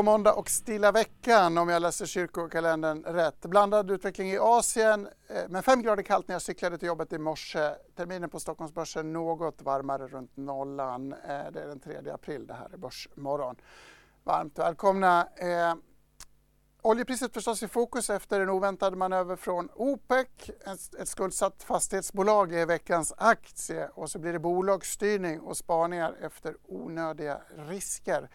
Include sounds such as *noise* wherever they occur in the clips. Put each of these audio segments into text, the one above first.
Blå måndag och stilla veckan om jag läser kyrkokalendern rätt. Blandad utveckling i Asien eh, men 5 grader kallt när jag cyklade till jobbet i morse. Terminen på Stockholmsbörsen något varmare runt nollan. Eh, det är den 3 april, det här är Börsmorgon. Varmt välkomna. Eh, oljepriset förstås i fokus efter en oväntad manöver från OPEC. Ett skuldsatt fastighetsbolag är veckans aktie och så blir det bolagsstyrning och spaningar efter onödiga risker.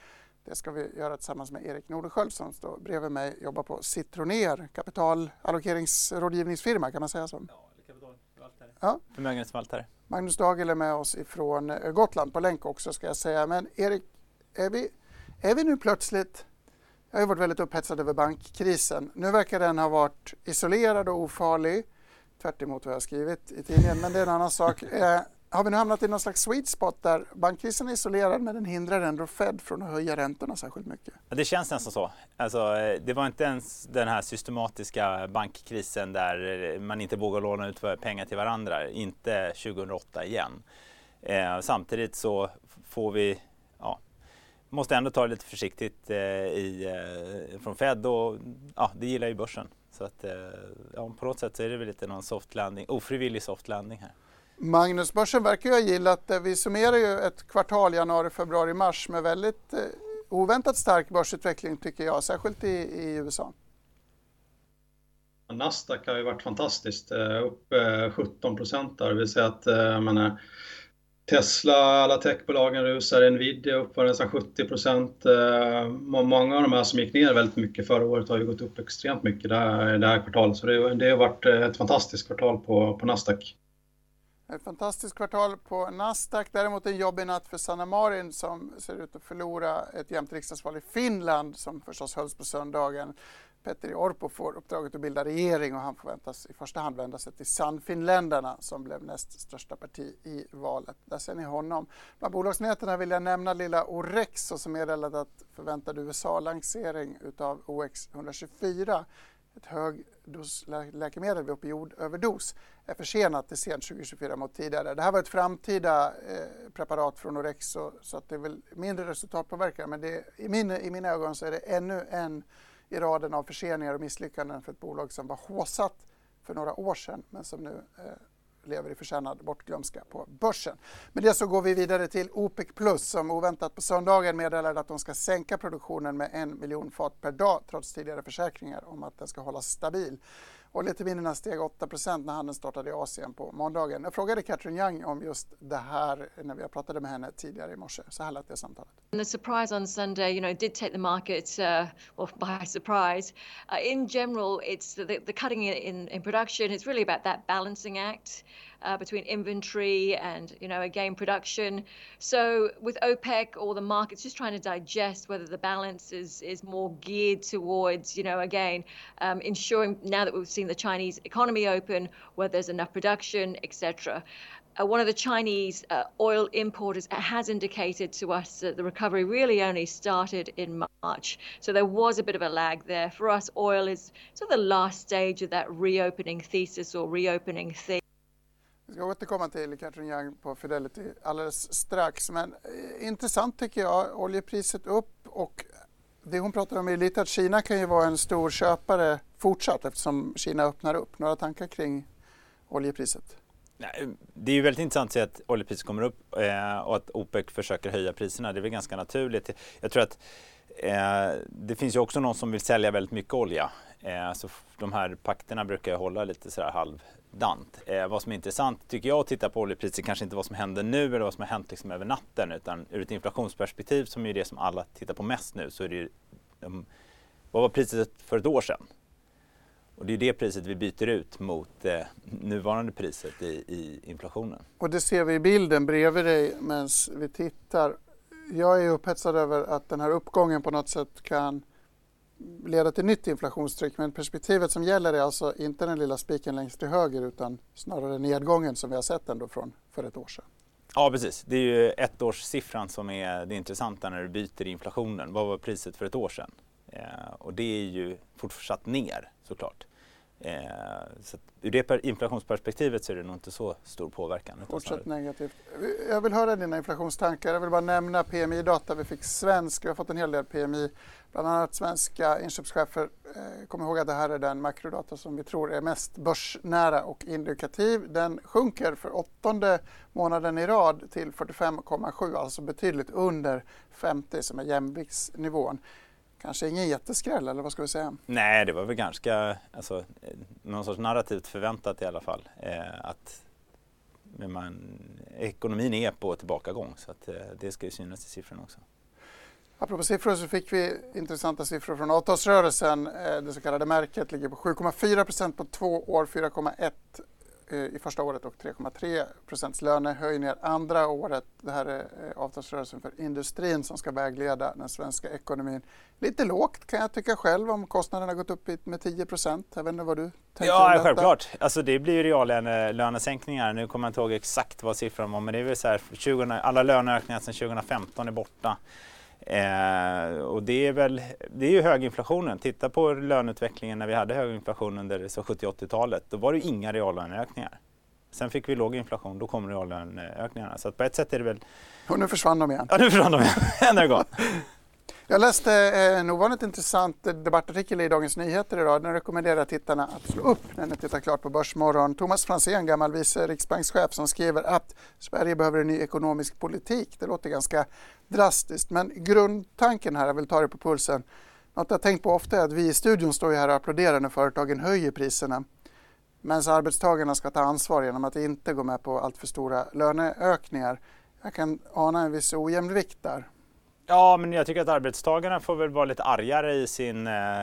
Det ska vi göra tillsammans med Erik Nordenskjöld som står bredvid mig, jobbar på Citroner, kapitalallokeringsrådgivningsfirma, kan man säga så? Ja, eller kapitalförvaltare. Ja. Förmögenhetsförvaltare. Magnus Dagel är med oss ifrån eh, Gotland på länk också ska jag säga. Men Erik, är vi, är vi nu plötsligt jag har varit väldigt upphetsad över bankkrisen. Nu verkar den ha varit isolerad och ofarlig, tvärt vad jag skrivit i tidningen, men det är en annan sak. *laughs* Har vi nu hamnat i någon slags sweet spot där bankkrisen är isolerad men den hindrar ändå Fed från att höja räntorna särskilt mycket? Ja, det känns nästan så. Alltså, eh, det var inte ens den här systematiska bankkrisen där eh, man inte vågar låna ut pengar till varandra, inte 2008 igen. Eh, samtidigt så får vi, ja, måste ändå ta det lite försiktigt eh, i, eh, från Fed och ja, det gillar ju börsen. Så att, eh, ja, på något sätt så är det väl lite någon soft landing, ofrivillig soft landing här. Magnus, börsen verkar ju ha gillat det. Vi summerar ju ett kvartal januari, februari, mars med väldigt eh, oväntat stark börsutveckling tycker jag, särskilt i, i USA. Nasdaq har ju varit fantastiskt, eh, upp eh, 17 procent där. Det vill säga att eh, menar, Tesla, alla techbolagen rusar, Nvidia upp nästan 70 procent. Många av de här som gick ner väldigt mycket förra året har ju gått upp extremt mycket det här, det här kvartalet. Så det, det har varit ett fantastiskt kvartal på, på Nasdaq. Ett fantastiskt kvartal på Nasdaq. Däremot en jobbig natt för Sanna Marin som ser ut att förlora ett jämnt riksdagsval i Finland som förstås hölls på söndagen. Petteri Orpo får uppdraget att bilda regering och han förväntas i första hand vända sig till Sannfinländarna som blev näst största parti i valet. Där ser ni honom. Bland bolagsnyheterna vill jag nämna lilla Orexo som meddelat att förväntad USA-lansering utav OX 124 ett högdosläkemedel vid opioidöverdos är försenat till sent 2024 mot tidigare. Det här var ett framtida eh, preparat från Orexo så att det är väl mindre resultatpåverkan men det, i, min, i mina ögon så är det ännu en i raden av förseningar och misslyckanden för ett bolag som var håsat för några år sedan men som nu eh, lever i förtjänad bortglömska på börsen. Med det så går vi vidare till OPEC Plus som oväntat på söndagen meddelade att de ska sänka produktionen med en miljon fat per dag trots tidigare försäkringar om att den ska hållas stabil. Oljeterminerna steg 8% när handeln startade i Asien på måndagen. Jag frågade Catherine Young om just det här när vi pratade med henne tidigare i morse. Så här lät det samtalet. And the surprise on Sunday, you know, did take the market uh, well, by *laughs* surprise. Uh, in general, it's the, the cutting in, in production. It's really about that balancing act. Uh, between inventory and, you know, again, production. So with OPEC or the markets just trying to digest whether the balance is, is more geared towards, you know, again, um, ensuring now that we've seen the Chinese economy open, whether there's enough production, etc. Uh, one of the Chinese uh, oil importers has indicated to us that the recovery really only started in March. So there was a bit of a lag there. For us, oil is sort of the last stage of that reopening thesis or reopening theme. Vi ska återkomma till Katrin Young på Fidelity alldeles strax. Men eh, intressant tycker jag, oljepriset upp och det hon pratar om är lite att Kina kan ju vara en stor köpare fortsatt eftersom Kina öppnar upp. Några tankar kring oljepriset? Det är ju väldigt intressant att se att oljepriset kommer upp eh, och att OPEC försöker höja priserna. Det är väl ganska naturligt. Jag tror att eh, det finns ju också någon som vill sälja väldigt mycket olja. Eh, så de här pakterna brukar ju hålla lite sådär halv dant. Eh, vad som är intressant tycker jag att titta på oljepriset kanske inte vad som händer nu eller vad som har hänt liksom över natten utan ur ett inflationsperspektiv som är det som alla tittar på mest nu så är det ju um, vad var priset för ett år sedan? Och det är det priset vi byter ut mot eh, nuvarande priset i, i, inflationen. Och det ser vi i bilden bredvid dig medan vi tittar. Jag är upphetsad över att den här uppgången på något sätt kan leda till nytt inflationstryck. Men perspektivet som gäller är alltså inte den lilla spiken längst till höger utan snarare nedgången som vi har sett ändå från för ett år sedan. Ja precis, det är ju ettårssiffran som är det intressanta när du byter inflationen. Vad var priset för ett år sedan? Eh, och det är ju fortsatt ner såklart. Eh, så ur det inflationsperspektivet så är det nog inte så stor påverkan. Fortsatt negativt. Jag vill höra dina inflationstankar. Jag vill bara nämna PMI-data. Vi fick svensk, vi har fått en hel del PMI. Bland annat svenska inköpschefer. Eh, kom ihåg att det här är den makrodata som vi tror är mest börsnära och indikativ. Den sjunker för åttonde månaden i rad till 45,7, alltså betydligt under 50 som är jämviktsnivån kanske ingen jätteskräll eller vad ska vi säga? Nej, det var väl ganska, alltså, någon sorts narrativt förväntat i alla fall. Eh, att man, ekonomin är på tillbakagång så att, eh, det ska ju synas i siffrorna också. Apropå siffror så fick vi intressanta siffror från avtalsrörelsen. Eh, det så kallade märket ligger på 7,4 procent på två år, 4,1 Eh, i första året och 3,3 procents lönehöjningar andra året. Det här är eh, avtalsrörelsen för industrin som ska vägleda den svenska ekonomin. Lite lågt kan jag tycka själv om kostnaderna gått upp med 10 procent. Jag vet inte vad du tänker Ja, om detta? självklart. Alltså det blir ju reallönesänkningar. Nu kommer jag inte ihåg exakt vad siffran var men det är väl så här, 20, alla löneökningar sedan 2015 är borta. Eh, och det är väl, det är ju höginflationen. Titta på löneutvecklingen när vi hade hög inflation under 70-80-talet. Då var det inga reallöneökningar. Sen fick vi låg inflation, då kom reallöneökningarna. Så på ett sätt är det väl... Och nu försvann de igen. Ja, nu försvann de igen. Ännu en gång. Jag läste eh, en ovanligt intressant debattartikel i Dagens Nyheter idag. Den rekommenderar tittarna att slå upp när ni tittar klart på Börsmorgon. Thomas Franzén, gammal vice riksbankschef, som skriver att Sverige behöver en ny ekonomisk politik. Det låter ganska drastiskt, men grundtanken här, jag vill ta det på pulsen. Något jag tänkt på ofta är att vi i studion står här och applåderar när företagen höjer priserna. Medan arbetstagarna ska ta ansvar genom att inte gå med på alltför stora löneökningar. Jag kan ana en viss ojämvikt där. Ja, men jag tycker att arbetstagarna får väl vara lite argare i sin, eh,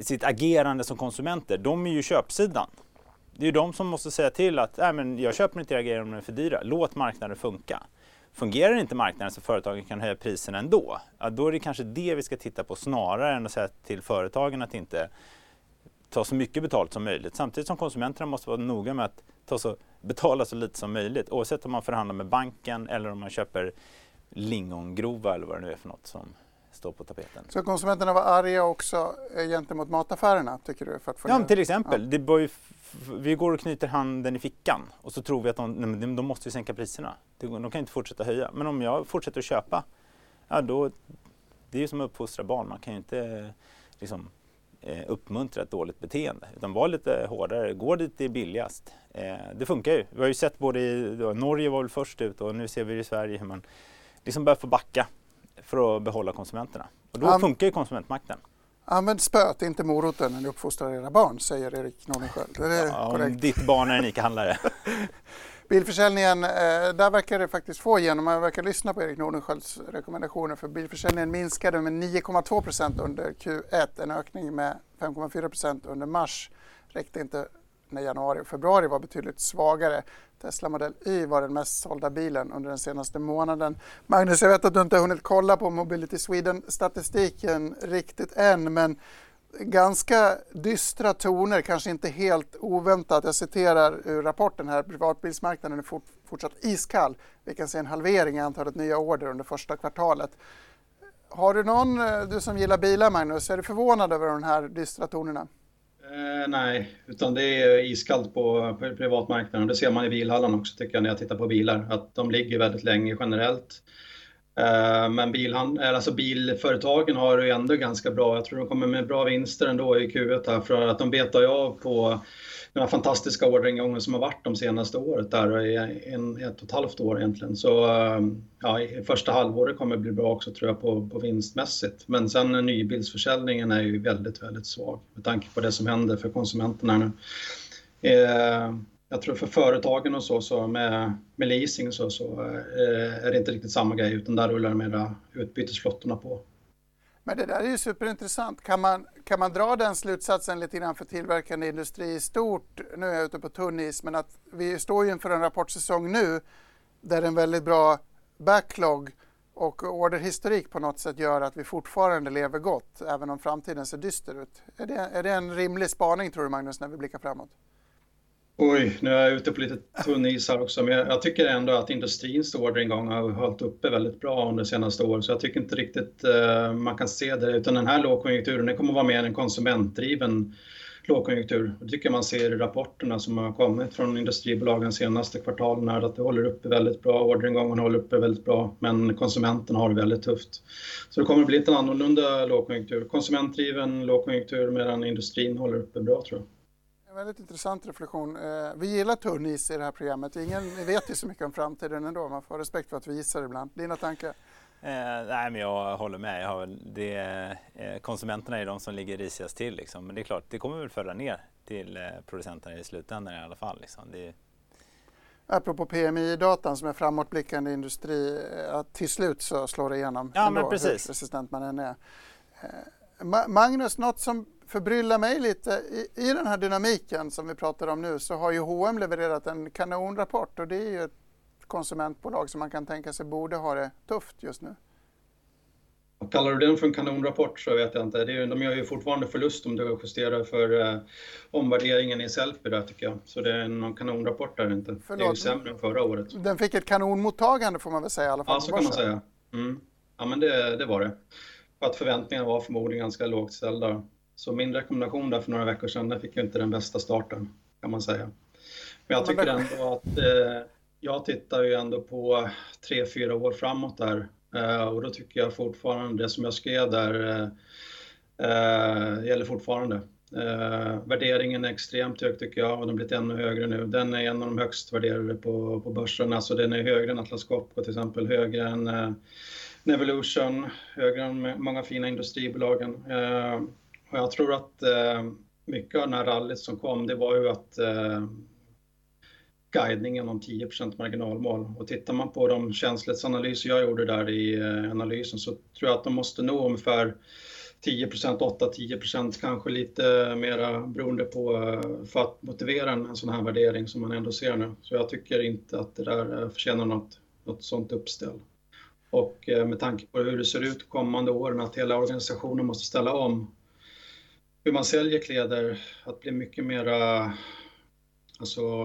sitt agerande som konsumenter. De är ju köpsidan. Det är ju de som måste säga till att äh, men jag köper inte era grejer om de är för dyra. Låt marknaden funka. Fungerar inte marknaden så företagen kan höja priserna ändå, ja, då är det kanske det vi ska titta på snarare än att säga till företagen att inte ta så mycket betalt som möjligt. Samtidigt som konsumenterna måste vara noga med att ta så, betala så lite som möjligt oavsett om man förhandlar med banken eller om man köper lingongrova eller vad det nu är för något som står på tapeten. Så konsumenterna var arga också eh, gentemot mataffärerna tycker du? För att få ja, till exempel. Ja. Ju, vi går och knyter handen i fickan och så tror vi att de, nej, de måste sänka priserna. De kan inte fortsätta höja. Men om jag fortsätter att köpa, ja då, det är ju som att uppfostra barn. Man kan ju inte liksom, eh, uppmuntra ett dåligt beteende. Utan var lite hårdare, gå dit det är billigast. Eh, det funkar ju. Vi har ju sett både i, Norge var väl först ut och nu ser vi i Sverige hur man liksom börjar få backa för att behålla konsumenterna. Och då um, funkar ju konsumentmakten. Använd spöet, inte moroten, när ni uppfostrar era barn, säger Erik Nordenskiöld. Ja, korrekt? Ditt barn är en ICA-handlare. *laughs* Bilförsäljningen, eh, där verkar det faktiskt få igenom. Man verkar lyssna på Erik Nordenskiölds rekommendationer för bilförsäljningen minskade med 9,2 procent under Q1, en ökning med 5,4 procent under mars. Räckte inte när januari och februari var betydligt svagare. Tesla Model Y var den mest sålda bilen under den senaste månaden. Magnus, jag vet att du inte har hunnit kolla på Mobility Sweden-statistiken riktigt än, men ganska dystra toner, kanske inte helt oväntat. Jag citerar ur rapporten här, privatbilsmarknaden är fort, fortsatt iskall. Vi kan se en halvering i antalet nya order under första kvartalet. Har du någon, eh, du som gillar bilar Magnus, är du förvånad över de här dystra tonerna? Eh, nej, utan det är iskallt på privatmarknaden. Det ser man i bilhallen också tycker jag när jag tittar på bilar, att de ligger väldigt länge generellt. Eh, men bilhand, alltså bilföretagen har det ändå ganska bra. Jag tror de kommer med bra vinster ändå i Q1 här för att de betar ju av på den här fantastiska orderingången som har varit de senaste året där, i en, ett och ett halvt år egentligen. Så ehm, ja, första halvåret kommer bli bra också tror jag på, på vinstmässigt. Men sen nybilsförsäljningen är ju väldigt, väldigt svag med tanke på det som händer för konsumenterna nu. Eh, jag tror för företagen och så, så med, med leasing så, så eh, är det inte riktigt samma grej utan där rullar mera utbytesflottorna på. Men det där är ju superintressant. Kan man, kan man dra den slutsatsen lite grann för tillverkande industri i stort? Nu är jag ute på tunn is, men att vi står ju inför en rapportsäsong nu där en väldigt bra backlog och orderhistorik på något sätt gör att vi fortfarande lever gott även om framtiden ser dyster ut. Är det, är det en rimlig spaning tror du Magnus när vi blickar framåt? Oj, nu är jag ute på lite tunn is här också, men jag, tycker ändå att industrins orderingång har hållit uppe väldigt bra under senaste året, så jag tycker inte riktigt uh, man kan se det, utan den här lågkonjunkturen, den kommer att vara mer en konsumentdriven lågkonjunktur. Det tycker man ser i rapporterna som har kommit från industribolagen senaste kvartalen här, att det håller uppe väldigt bra, orderingången håller uppe väldigt bra, men konsumenten har det väldigt tufft. Så det kommer att bli lite annorlunda lågkonjunktur. Konsumentdriven lågkonjunktur medan industrin håller uppe bra tror jag. En väldigt intressant reflektion. Eh, vi gillar tunn is i det här programmet. Ingen vet ju så mycket om framtiden ändå. Man får respekt för att vi gissar ibland. Dina tankar? Eh, nej, men jag håller med. Jag har, det, eh, konsumenterna är de som ligger risigast till. Liksom. Men det är klart, det kommer väl föra ner till eh, producenterna i slutändan i alla fall. Liksom. Det... Apropå PMI-datan som är framåtblickande industri, eh, att till slut så slår det igenom ja, ändå, men precis. hur resistent man än är. Eh, Magnus, något som förbryllar mig lite i, i den här dynamiken som vi pratar om nu så har ju H&M levererat en kanonrapport och det är ju ett konsumentbolag som man kan tänka sig borde ha det tufft just nu. Kallar du den för en kanonrapport så vet jag inte. Det är, de gör ju fortfarande förlust om du justerar för eh, omvärderingen i Sellpy där tycker jag. Så det är någon kanonrapport där inte. Förlåt. Det är ju sämre än förra året. Den fick ett kanonmottagande får man väl säga i alla fall. Ja, så kan man säga. Mm. Ja, men det, det var det. För att förväntningarna var förmodligen ganska lågt ställda. Så min rekommendation där för några veckor sedan, den fick ju inte den bästa starten kan man säga. Men jag tycker ändå att eh, jag tittar ju ändå på tre, fyra år framåt där eh, och då tycker jag fortfarande det som jag skrev där eh, eh, gäller fortfarande. Eh, värderingen är extremt hög tycker jag och den har blivit ännu högre nu. Den är en av de högst värderade på, på börsen, alltså den är högre än Atlas Copco till exempel, högre än eh, Nevolution, högre än många fina industribolagen. Eh, och jag tror att eh, mycket av den här rallyt som kom, det var ju att eh, guidningen om 10% marginalmål. Och tittar man på de känslighetsanalyser jag gjorde där i eh, analysen så tror jag att de måste nå ungefär 10% 8-10% kanske lite mera beroende på eh, för att motivera en, sån här värdering som man ändå ser nu. Så jag tycker inte att det där eh, förtjänar något, något sånt uppställ. Och eh, med tanke på hur det ser ut kommande åren, att hela organisationen måste ställa om hur man säljer kläder, att bli mycket mera, alltså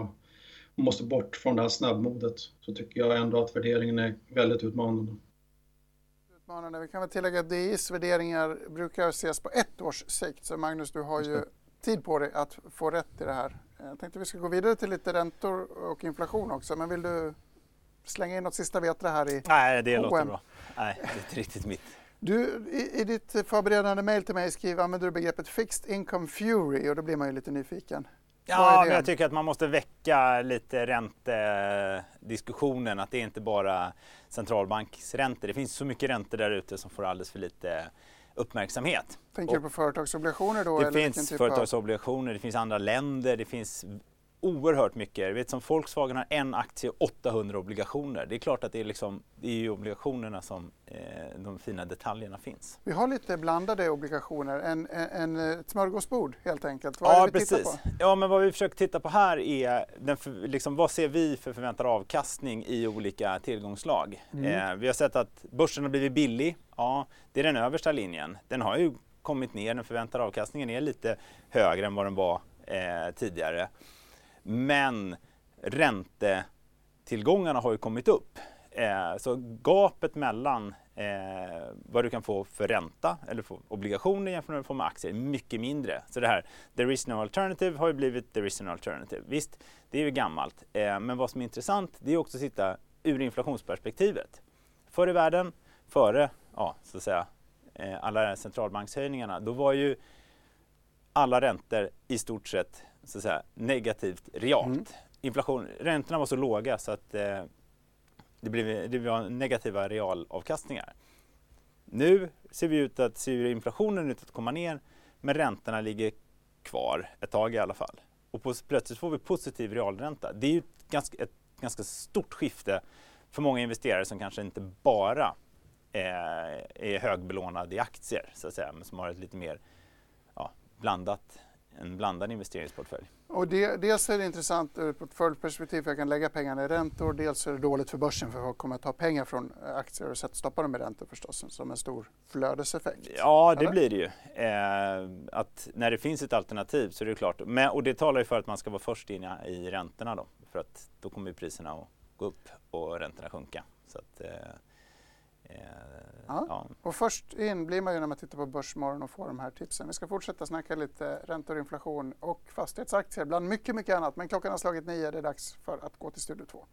man måste bort från det här snabbmodet så tycker jag ändå att värderingen är väldigt utmanande. Utmanande. Vi kan väl tillägga att DIs värderingar brukar ses på ett års sikt så Magnus du har ju tid på dig att få rätt i det här. Jag tänkte vi ska gå vidare till lite räntor och inflation också men vill du slänga in något sista vetra här i Nej, det låter bra. Nej, det är inte riktigt mitt. Du, i, i ditt förberedande mejl till mig skriver, använder du begreppet fixed income fury och då blir man ju lite nyfiken. Ja, men jag tycker att man måste väcka lite räntediskussionen. Att det är inte bara centralbanksräntor. Det finns så mycket räntor där ute som får alldeles för lite uppmärksamhet. Tänker du på företagsobligationer då? Det finns typ företagsobligationer, det finns andra länder, det finns oerhört mycket. vet som Volkswagen har en aktie och 800 obligationer. Det är klart att det är, liksom, det är i obligationerna som eh, de fina detaljerna finns. Vi har lite blandade obligationer, en, en, en ett smörgåsbord helt enkelt. Vad ja, är det vi precis. tittar på? Ja, men vad vi försöker titta på här är den för, liksom, vad ser vi för förväntad avkastning i olika tillgångslag? Mm. Eh, vi har sett att börsen har blivit billig. Ja, det är den översta linjen. Den har ju kommit ner, den förväntade avkastningen är lite högre än vad den var eh, tidigare. Men räntetillgångarna har ju kommit upp. Eh, så gapet mellan eh, vad du kan få för ränta eller för obligationer jämfört med vad du får med aktier är mycket mindre. Så det här there is no alternative har ju blivit there is no alternative. Visst, det är ju gammalt. Eh, men vad som är intressant det är också att sitta ur inflationsperspektivet. Förr i världen, före ja, så att säga, eh, alla centralbankshöjningarna, då var ju alla räntor i stort sett så att säga, negativt realt. Mm. Inflation, räntorna var så låga så att eh, det, blev, det var negativa realavkastningar. Nu ser vi ut att se inflationen ut att komma ner men räntorna ligger kvar ett tag i alla fall. Och på, plötsligt får vi positiv realränta. Det är ju ett ganska, ett ganska stort skifte för många investerare som kanske inte bara eh, är högbelånade i aktier så att säga, men som har ett lite mer ja, blandat en blandad investeringsportfölj. Och det, dels är det intressant ur ett portföljperspektiv för jag kan lägga pengarna i räntor. Dels är det dåligt för börsen för folk kommer att ta pengar från aktier och sätta stoppa dem i räntor förstås som en stor flödeseffekt. Ja, det eller? blir det ju. Eh, att när det finns ett alternativ så är det klart. Men, och det talar ju för att man ska vara först in i räntorna då. För att då kommer priserna att gå upp och räntorna sjunka. Så att, eh, Eh, ja. ja. Och först in blir man ju när man tittar på Börsmorgon och får de här tipsen. Vi ska fortsätta snacka lite räntor, inflation och fastighetsaktier bland mycket, mycket annat. Men klockan har slagit nio, det är dags för att gå till Studio 2.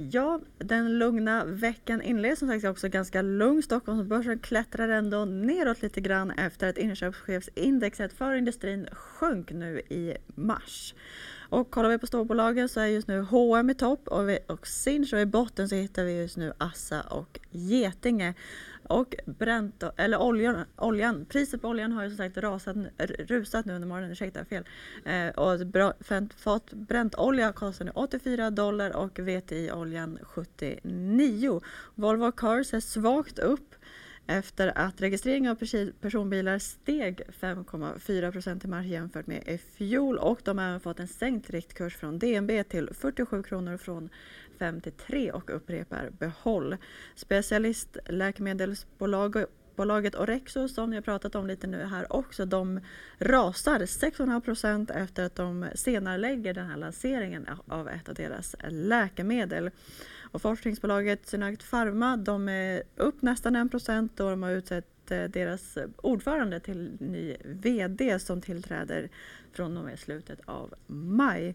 Ja, den lugna veckan inleds som sagt också ganska lugn. Stockholmsbörsen klättrar ändå neråt lite grann efter att inköpschefsindexet för industrin sjönk nu i mars. Och kollar vi på storbolagen så är just nu H&M i topp och, vi, och Sinch och i botten så hittar vi just nu Assa och Getinge. Och bränt, eller oljan, oljan, priset på oljan har ju som sagt rasat, rusat nu under morgonen, ursäkta fel. Eh, och fat bränt olja kostar nu 84 dollar och VTI-oljan 79. Volvo Cars är svagt upp efter att registreringen av personbilar steg 5,4 procent i mars jämfört med i fjol och de har även fått en sänkt riktkurs från DNB till 47 kronor från 53 och upprepar behåll. Specialistläkemedelsbolaget Bolaget Orexo som jag pratat om lite nu här också, de rasar 6,5 efter att de senare lägger den här lanseringen av ett av deras läkemedel. Och forskningsbolaget Synact Pharma de är upp nästan 1 procent och de har utsett eh, deras ordförande till ny VD som tillträder från och med slutet av maj.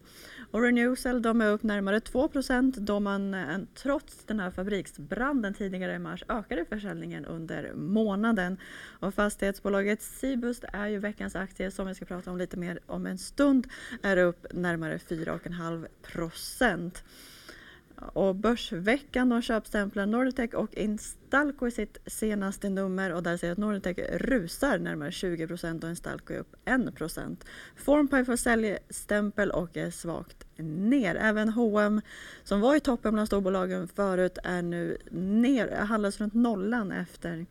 Och Renewcell de är upp närmare 2 då man eh, trots den här fabriksbranden tidigare i mars ökade försäljningen under månaden. Och fastighetsbolaget Cibust är ju veckans aktie som vi ska prata om lite mer om en stund är upp närmare 4,5 procent. Och Börsveckan de köpstämplar Norditech och Instalco i sitt senaste nummer och där ser att Norditech rusar närmare 20 procent och Instalco är upp 1 procent. Får säljstämpel och är svagt ner. Även H&M som var i toppen bland storbolagen förut är nu ner, handlas runt nollan efter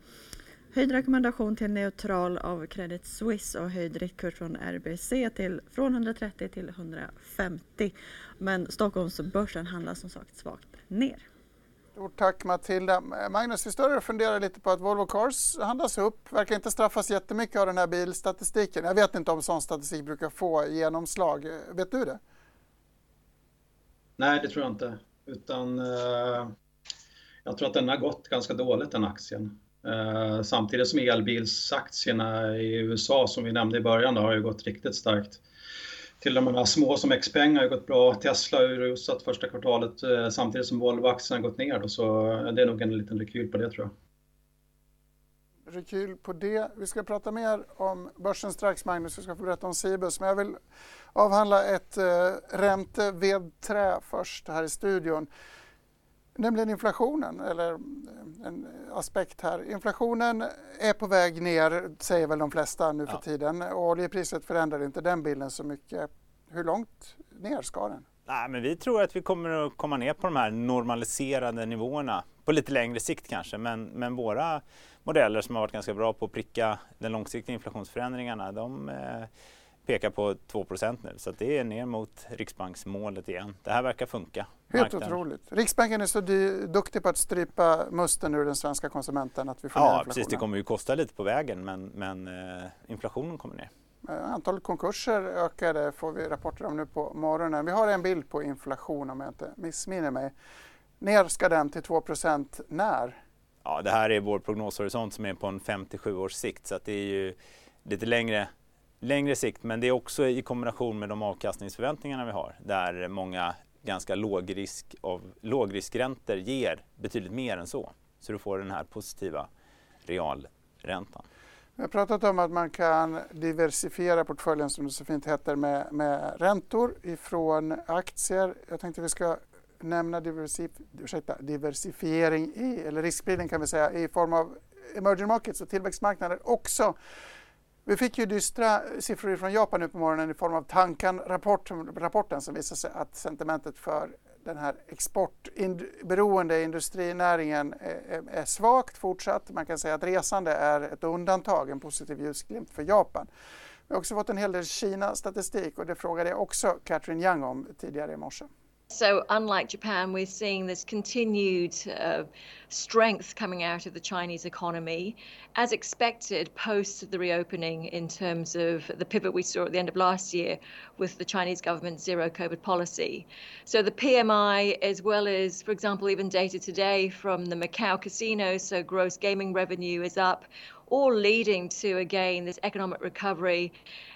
Höjd rekommendation till neutral av Credit Suisse och höjd riktkurs från RBC till, från 130 till 150. Men Stockholmsbörsen handlar som sagt svagt ner. Stort tack Matilda. Magnus, vi står och funderar lite på att Volvo Cars handlas upp. Verkar inte straffas jättemycket av den här bilstatistiken. Jag vet inte om sån statistik brukar få genomslag. Vet du det? Nej, det tror jag inte. Utan eh, jag tror att den har gått ganska dåligt den aktien. Eh, samtidigt som elbilsaktierna i USA som vi nämnde i början då, har ju gått riktigt starkt. Till och med de små som Xpeng har ju gått bra. Tesla har ju rusat första kvartalet eh, samtidigt som Volvo-aktien har gått ner. Då, så det är nog en liten rekyl på det tror jag. Rekyl på det. Vi ska prata mer om börsen strax Magnus. Vi ska få berätta om Cibus. Men jag vill avhandla ett eh, räntevedträ först här i studion. Nämligen inflationen, eller eh, en aspekt här. Inflationen är på väg ner, säger väl de flesta nu för ja. tiden. Och oljepriset förändrar inte den bilden så mycket. Hur långt ner ska den? Nej, men vi tror att vi kommer att komma ner på de här normaliserade nivåerna på lite längre sikt kanske. Men, men våra modeller som har varit ganska bra på att pricka de långsiktiga inflationsförändringarna, de eh, pekar på 2% nu så det är ner mot Riksbanksmålet igen. Det här verkar funka. Helt Marknaden. otroligt. Riksbanken är så duktig på att strypa musten ur den svenska konsumenten att vi får Ja, precis. Det kommer ju kosta lite på vägen men, men eh, inflationen kommer ner. Eh, antalet konkurser ökade får vi rapporter om nu på morgonen. Vi har en bild på inflation om jag inte missminner mig. Ner ska den till 2% när? Ja, det här är vår prognoshorisont som är på en 57 års sikt så det är ju lite längre längre sikt, men det är också i kombination med de avkastningsförväntningarna vi har där många ganska lågrisk av, lågriskräntor ger betydligt mer än så. Så du får den här positiva realräntan. Vi har pratat om att man kan diversifiera portföljen som det så fint heter med, med räntor ifrån aktier. Jag tänkte vi ska nämna diversif ursäkta, diversifiering i, eller riskspridning kan vi säga, i form av emerging markets och tillväxtmarknader också. Vi fick ju dystra siffror från Japan nu på morgonen i form av Tankan-rapporten som visar sig att sentimentet för den här exportberoende industrinäringen är, är svagt fortsatt. Man kan säga att resande är ett undantag, en positiv ljusglimt för Japan. Vi har också fått en hel del Kina-statistik och det frågade jag också Catherine Young om tidigare i morse. So, unlike Japan, we're seeing this continued uh, strength coming out of the Chinese economy, as expected post the reopening, in terms of the pivot we saw at the end of last year with the Chinese government's zero COVID policy. So, the PMI, as well as, for example, even data today from the Macau casinos, so gross gaming revenue is up, all leading to, again, this economic recovery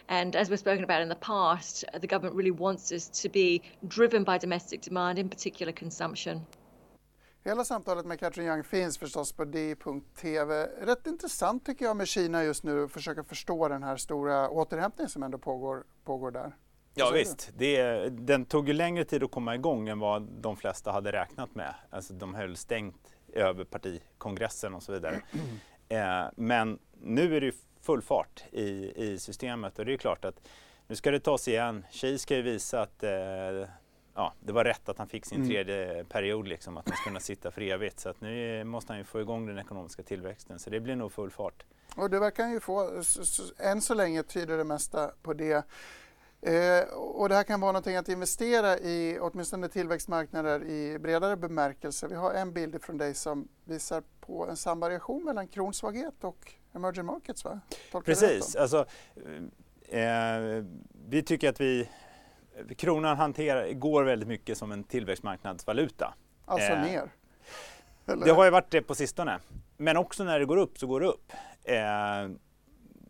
and as we've spoken about in the past, the government really wants us to be driven by domestic demand, in particular consumption. Hela samtalet med Katrin Young finns förstås på di.tv. Rätt intressant tycker jag med Kina just nu att försöka förstå den här stora återhämtningen som ändå pågår, pågår där. Ja visst, det, den tog ju längre tid att komma igång än vad de flesta hade räknat med. Alltså de höll stängt över partikongressen och så vidare. *clears throat* Eh, men nu är det full fart i, i systemet och det är klart att nu ska det tas igen. Xi ska ju visa att eh, ja, det var rätt att han fick sin mm. tredje period, liksom, att han ska kunna sitta för evigt. Så att nu måste han ju få igång den ekonomiska tillväxten, så det blir nog full fart. Och det verkar han ju få. Än så länge tyder det mesta på det. Eh, och det här kan vara någonting att investera i, åtminstone tillväxtmarknader i bredare bemärkelse. Vi har en bild från dig som visar på en samvariation mellan kronsvaghet och emerging markets va? Tolkar Precis, alltså, eh, vi tycker att vi kronan hanterar, går väldigt mycket som en tillväxtmarknadsvaluta. Alltså eh, ner? Eller? Det har ju varit det på sistone. Men också när det går upp så går det upp.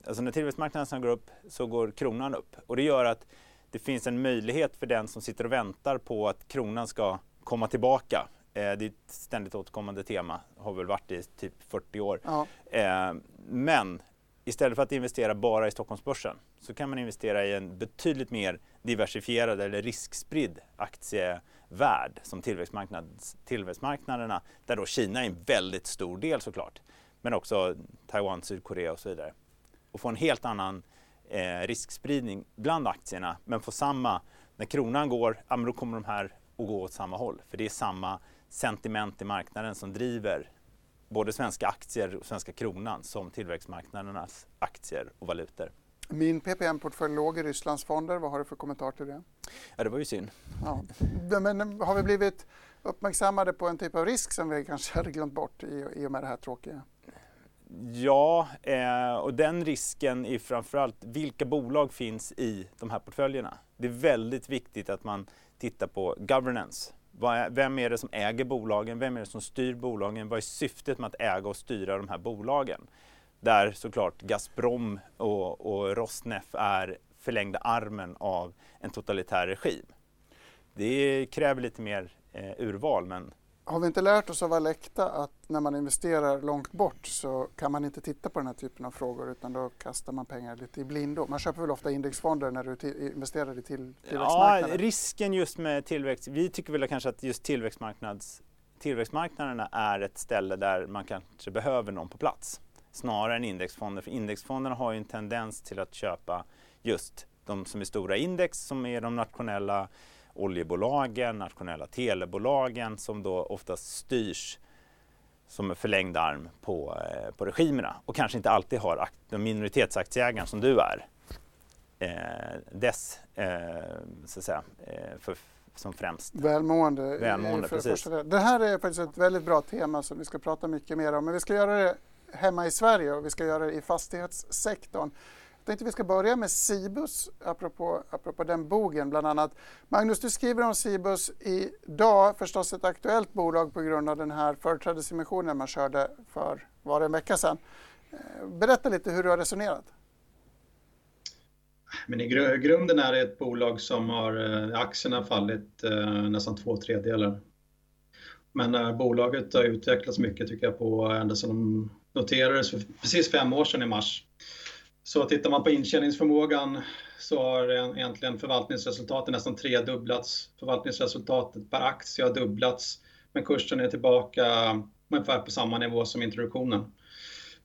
Alltså när tillväxtmarknaden går upp så går kronan upp. Och det gör att det finns en möjlighet för den som sitter och väntar på att kronan ska komma tillbaka Eh, det är ett ständigt återkommande tema, har väl varit i typ 40 år. Ja. Eh, men istället för att investera bara i Stockholmsbörsen så kan man investera i en betydligt mer diversifierad eller riskspridd aktievärld som tillväxtmarknaderna där då Kina är en väldigt stor del såklart. Men också Taiwan, Sydkorea och så vidare. Och få en helt annan eh, riskspridning bland aktierna men få samma, när kronan går, ja, då kommer de här att gå åt samma håll för det är samma sentiment i marknaden som driver både svenska aktier och svenska kronan som tillväxtmarknadernas aktier och valutor. Min PPM-portfölj låg i Rysslands fonder. Vad har du för kommentar till det? Ja, det var ju synd. Ja. Men har vi blivit uppmärksammade på en typ av risk som vi kanske hade glömt bort i och med det här tråkiga? Ja, eh, och den risken är framförallt vilka bolag finns i de här portföljerna. Det är väldigt viktigt att man tittar på governance. Vem är det som äger bolagen? Vem är det som styr bolagen? Vad är syftet med att äga och styra de här bolagen? Där såklart Gazprom och, och Rosneft är förlängda armen av en totalitär regim. Det kräver lite mer eh, urval men har vi inte lärt oss av Alecta att när man investerar långt bort så kan man inte titta på den här typen av frågor utan då kastar man pengar lite i blindo. Man köper väl ofta indexfonder när du investerar i till, tillväxtmarknaden? Ja, risken just med tillväxt, vi tycker väl kanske att just tillväxtmarknads, tillväxtmarknaderna är ett ställe där man kanske behöver någon på plats snarare än indexfonder. För indexfonderna har ju en tendens till att köpa just de som är stora index som är de nationella oljebolagen, nationella telebolagen som då oftast styrs som en förlängd arm på, eh, på regimerna och kanske inte alltid har minoritetsaktieägaren som du är. Eh, dess, eh, så att säga, eh, för, som främst. Välmående. Välmående precis. Det här är faktiskt ett väldigt bra tema som vi ska prata mycket mer om. Men vi ska göra det hemma i Sverige och vi ska göra det i fastighetssektorn tänkte vi ska börja med Cibus, apropå, apropå den bogen bland annat. Magnus, du skriver om Cibus idag, förstås ett aktuellt bolag på grund av den här företrädesemissionen man körde för, var en vecka sedan. Eh, berätta lite hur du har resonerat. Men i grunden är det ett bolag som har eh, aktierna fallit eh, nästan två tredjedelar. Men eh, bolaget har utvecklats mycket tycker jag på ända sedan de noterades för precis fem år sedan i mars. Så tittar man på intjäningsförmågan så har egentligen förvaltningsresultatet nästan tredubblats. Förvaltningsresultatet per aktie har dubblats, men kursen är tillbaka ungefär på samma nivå som introduktionen.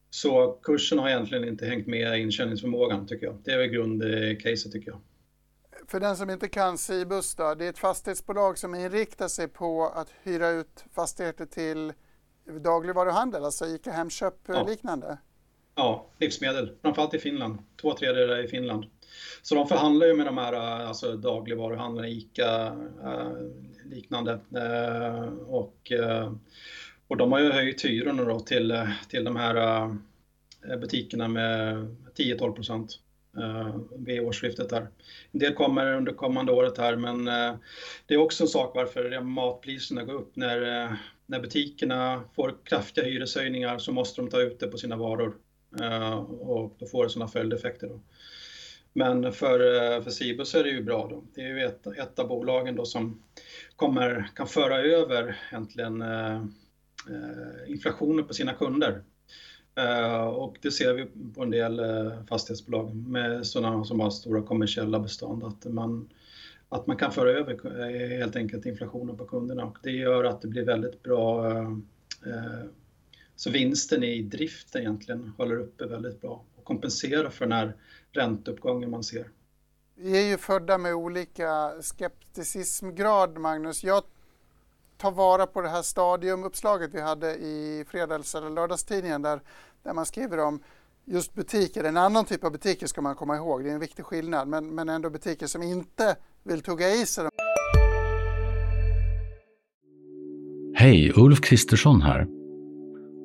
Så kursen har egentligen inte hängt med intjäningsförmågan tycker jag. Det är väl grundcaset tycker jag. för den som inte kan Cibus då, det är ett fastighetsbolag som inriktar sig på att hyra ut fastigheter till dagligvaruhandel, alltså ICA Hemköp ja. liknande? Ja, livsmedel, framförallt i Finland. Två tredjedelar i Finland. Så de förhandlar ju med de här eh, alltså dagligvaruhandlarna, ICA eh, liknande. Eh, och, eh, och de har ju höjt hyrorna då till, eh, till de här eh, butikerna med 10-12 procent vid årsskiftet här. En del kommer under kommande året här men det är också en sak varför matpriserna går upp när, när butikerna får kraftiga hyreshöjningar så måste de ta ut det på sina varor Eh, och då får det sådana följdeffekter. Då. Men för, eh, för Cibus är det ju bra då. Det är ju ett, ett av bolagen då som kommer, kan föra över egentligen eh, eh inflationen på sina kunder. Eh, och det ser vi på en del eh, fastighetsbolag med sådana som har stora kommersiella bestånd att man, att man kan föra över eh, helt enkelt inflationen på kunderna och det gör att det blir väldigt bra eh, så vinsten i driften egentligen håller uppe väldigt bra och kompenserar för den här ränteuppgången man ser. Vi är ju födda med olika skepticismgrad, Magnus. Jag tar vara på det här stadiumuppslaget vi hade i fredags eller lördagstidningen där, där man skriver om just butiker, en annan typ av butiker ska man komma ihåg, det är en viktig skillnad, men, men ändå butiker som inte vill tugga i sig. Hej, Ulf Kristersson här.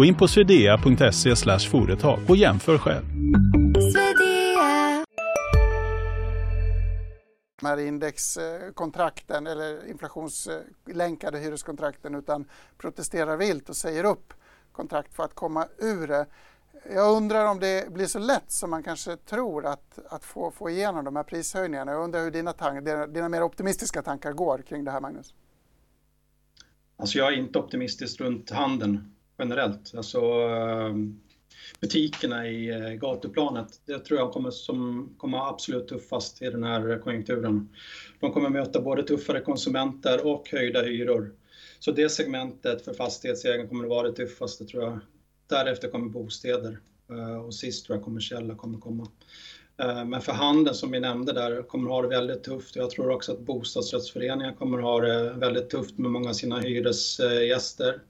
Gå in på swedea.se företag och jämför själv. de här indexkontrakten eller inflationslänkade hyreskontrakten utan protesterar vilt och säger upp kontrakt för att komma ur det. Jag undrar om det blir så lätt som man kanske tror att, att få, få igenom de här prishöjningarna. Jag undrar hur dina, tank, dina, dina mer optimistiska tankar går kring det här, Magnus? Alltså jag är inte optimistisk runt handeln generellt. Alltså, eh, butikerna i eh, gatuplanet. Det tror jag kommer, som kommer absolut tuffast i den här konjunkturen. De kommer möta både tuffare konsumenter och höjda hyror. Så det segmentet för fastighetsägaren kommer att vara det tuffaste tror jag. Därefter kommer bostäder eh, och sist tror jag kommersiella kommer komma. Men för handeln som vi nämnde där kommer ha det väldigt tufft. Jag tror också att bostadsrättsföreningar kommer ha det väldigt tufft med många av sina hyresgäster.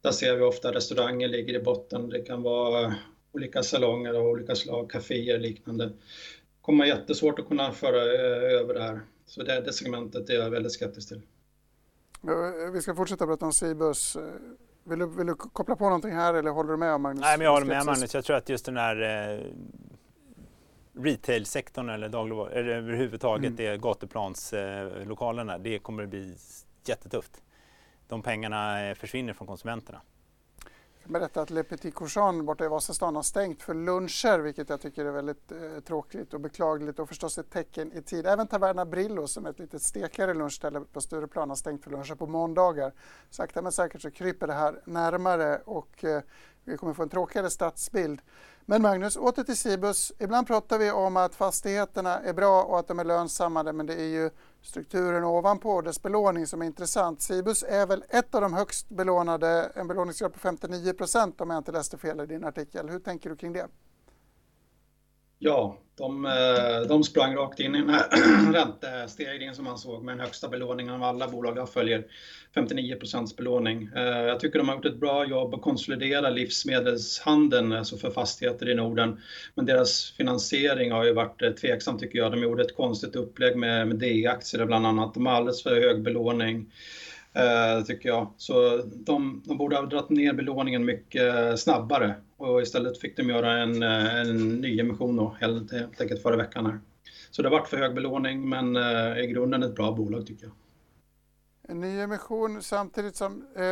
Där ser vi ofta restauranger ligger i botten. Det kan vara olika salonger av olika slag, kaféer och liknande. Det kommer jättesvårt att kunna föra eh, över det här. Så det, det segmentet är jag väldigt skeptisk till. Vi ska fortsätta prata om Cibus. Vill du, vill du koppla på någonting här eller håller du med Magnus? Nej, men jag håller med Magnus. Jag tror att just den här eh, retailsektorn eller dagligvaror, eller överhuvudtaget mm. det gatuplanslokalerna, eh, det kommer att bli jättetufft de pengarna eh, försvinner från konsumenterna. Jag kan berätta att Le Petit Cochon borta i Vasastan har stängt för luncher vilket jag tycker är väldigt eh, tråkigt och beklagligt och förstås ett tecken i tid. Även Taverna Brillo som är ett litet stekare lunchställe på Stureplan har stängt för luncher på måndagar. Sakta men säkert så kryper det här närmare och eh, vi kommer få en tråkigare stadsbild. Men Magnus, åter till Cibus. Ibland pratar vi om att fastigheterna är bra och att de är lönsamma, men det är ju strukturen ovanpå dess belåning som är intressant. Cibus är väl ett av de högst belånade, en belåningsgrad på 59 procent om jag inte läste fel i din artikel. Hur tänker du kring det? Ja, de, eh, de sprang rakt in i den här *clears throat* räntestegringen som man såg med den högsta belåningen av alla bolag. Jag följer 59 procents belåning. Eh, jag tycker de har gjort ett bra jobb att konsolidera livsmedelshandeln alltså för fastigheter i Norden. Men deras finansiering har ju varit eh, tveksam tycker jag. De gjorde ett konstigt upplägg med, med D-aktier bland annat. De har alldeles för hög belåning. Eh, tycker jag. Så de, de, borde ha dragit ner belåningen mycket snabbare och istället fick de göra en, eh, en ny då, helt, helt enkelt förra veckan här. Så det har varit för hög belåning men eh, i grunden ett bra bolag tycker jag. En ny emission samtidigt som, eh,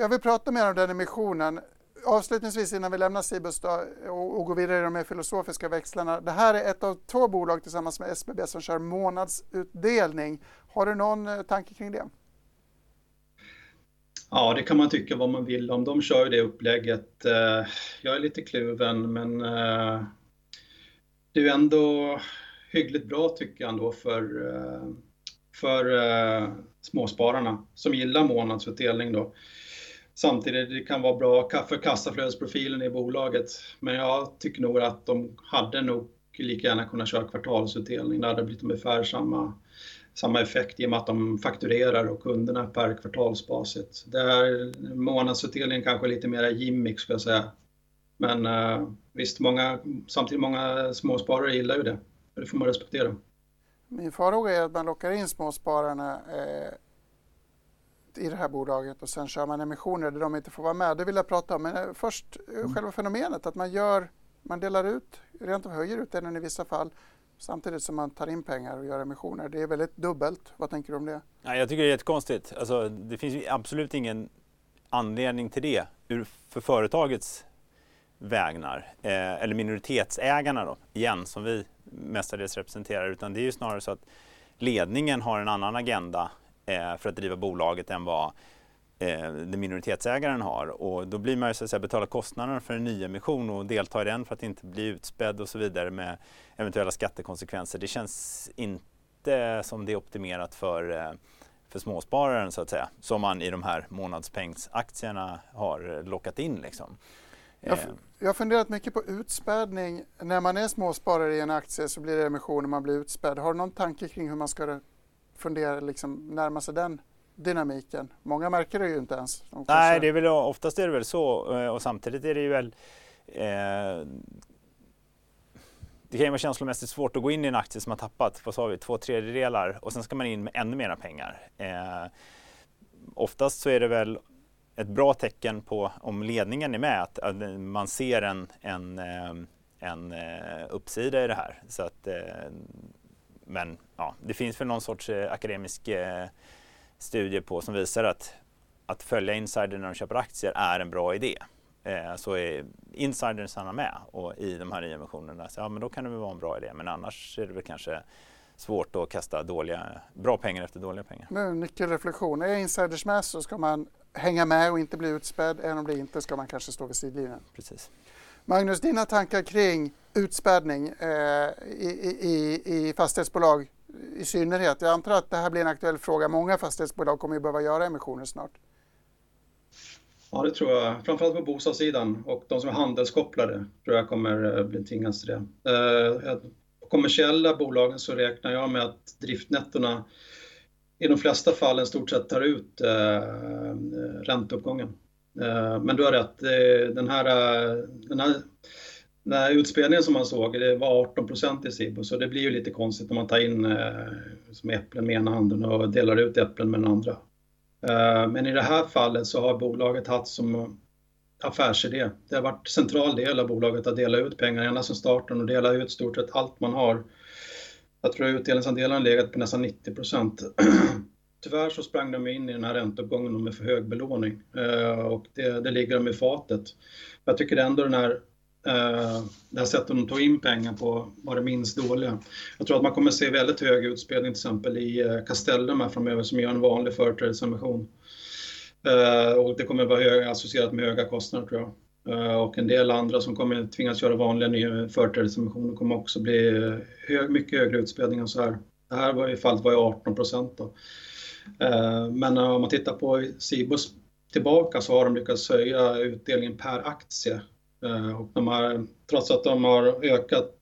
jag vill prata mer om den emissionen. Avslutningsvis innan vi lämnar Cibus och, och går vidare i de mer filosofiska växlarna. Det här är ett av två bolag tillsammans med SBB som kör månadsutdelning. Har du någon eh, tanke kring det? Ja, det kan man tycka vad man vill om. De kör ju det upplägget. Eh, jag är lite kluven, men eh, det är ju ändå hyggligt bra tycker jag ändå för, eh, för småspararna som gillar månadsutdelning då. Samtidigt det kan vara bra för kassaflödesprofilen i bolaget. Men jag tycker nog att de hade nog lika gärna kunnat köra kvartalsutdelning. Det hade blivit ungefär samma, samma effekt i och med att de fakturerar och kunderna per kvartalsbasis. Där månadsutdelningen kanske är lite mer gimmick skulle jag säga. Men uh, visst, många, samtidigt många småsparare gillar ju det. Det får man respektera. Min farhåga är att man lockar in småspararna eh, i det här bolaget och sen kör man emissioner där de inte får vara med. Det vill jag prata om. Men eh, först eh, mm. själva fenomenet att man gör, man delar ut, rent av höjer utdelningen i vissa fall samtidigt som man tar in pengar och gör emissioner. Det är väldigt dubbelt. Vad tänker du om det? Ja, jag tycker det är jättekonstigt. Alltså, det finns absolut ingen anledning till det för företagets vägnar. Eh, eller minoritetsägarna då, igen, som vi mestadels representerar. Utan det är ju snarare så att ledningen har en annan agenda eh, för att driva bolaget än vad eh, minoritetsägaren har. Och då blir man ju så att säga betala kostnaderna för en nyemission och delta i den för att inte bli utspädd och så vidare med eventuella skattekonsekvenser. Det känns inte som det är optimerat för eh, för småspararen så att säga, som man i de här månadspengsaktierna har lockat in. Liksom. Jag, jag har funderat mycket på utspädning. När man är småsparare i en aktie så blir det emission och man blir utspädd. Har du någon tanke kring hur man ska fundera, liksom, närma sig den dynamiken? Många märker det ju inte ens. De Nej, det är väl, oftast är det väl så eh, och samtidigt är det ju väl eh, det kan ju vara känslomässigt svårt att gå in i en aktie som har tappat, vad sa vi, två tredjedelar och sen ska man in med ännu mera pengar. Eh, oftast så är det väl ett bra tecken på om ledningen är med, att, att man ser en, en, eh, en eh, uppsida i det här. Så att, men ja, det finns väl någon sorts akademisk studie på som visar att att följa insider när de köper aktier är en bra idé. Så är insidersarna med och i de här nyemissionerna, så ja, men då kan det väl vara en bra idé. Men annars är det väl kanske svårt att kasta dåliga, bra pengar efter dåliga pengar. Men nyckelreflektion, är insiders med så ska man hänga med och inte bli utspädd. Även om det inte ska man kanske stå vid sidlinjen. Precis. Magnus, dina tankar kring utspädning eh, i, i, i fastighetsbolag i synnerhet. Jag antar att det här blir en aktuell fråga. Många fastighetsbolag kommer ju behöva göra emissioner snart. Ja, det tror jag. Framförallt på bostadssidan och de som är handelskopplade tror jag kommer eh, bli tvingas till det. Eh, på kommersiella bolagen så räknar jag med att driftnettorna i de flesta fall i stort sett tar ut eh, ränteuppgången. Eh, men du har rätt, eh, den här, eh, den här, den här utspelningen som man såg, det var 18 procent i SIBO, så det blir ju lite konstigt när man tar in eh, som äpplen med ena handen och delar ut äpplen med den andra. Eh, men i det här fallet så har bolaget haft som affärsidé. Det har varit central del av bolaget att dela ut pengar ända sedan starten och dela ut stort sett allt man har jag tror utdelningsandelen legat på nästan 90 procent. *clears throat* Tyvärr så sprang de in i den här ränteuppgången med för hög belåning eh, och det, det ligger de i fatet. Jag tycker ändå den här eh, det här sättet de tog in pengar på var det minst dåliga. Jag tror att man kommer se väldigt hög utspelning till exempel i eh, Castellum här framöver som gör en vanlig företrädesemission. Eh, och det kommer vara hög, associerat med höga kostnader tror jag. Eh, och en del andra som kommer tvingas göra vanliga nya företrädesemissioner kommer också bli eh, hög, mycket högre utspädning än så här. Det här var i fallet var ju 18 procent. Men om man tittar på Cibus tillbaka så har de lyckats höja utdelningen per aktie. Eh, och de har, trots att de har ökat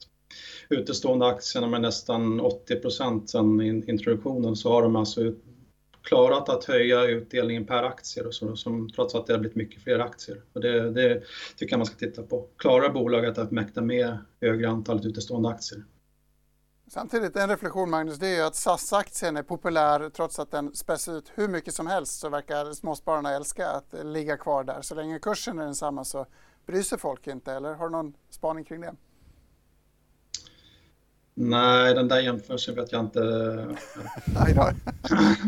utestående aktierna med nästan 80 procent sedan introduktionen så har de alltså klarat att höja utdelningen per aktie och så, som, trots att det har blivit mycket fler aktier. Och det, det tycker jag man ska titta på. Klarar bolaget att mäkta med högre antalet utestående aktier? Samtidigt, en reflektion Magnus, det är ju att SAS-aktien är populär trots att den späs ut hur mycket som helst så verkar småspararna älska att ligga kvar där. Så länge kursen är densamma så bryr sig folk inte, eller har du någon spaning kring det? Nej, den där jämförelsen vet jag inte. *laughs* *laughs* Okej,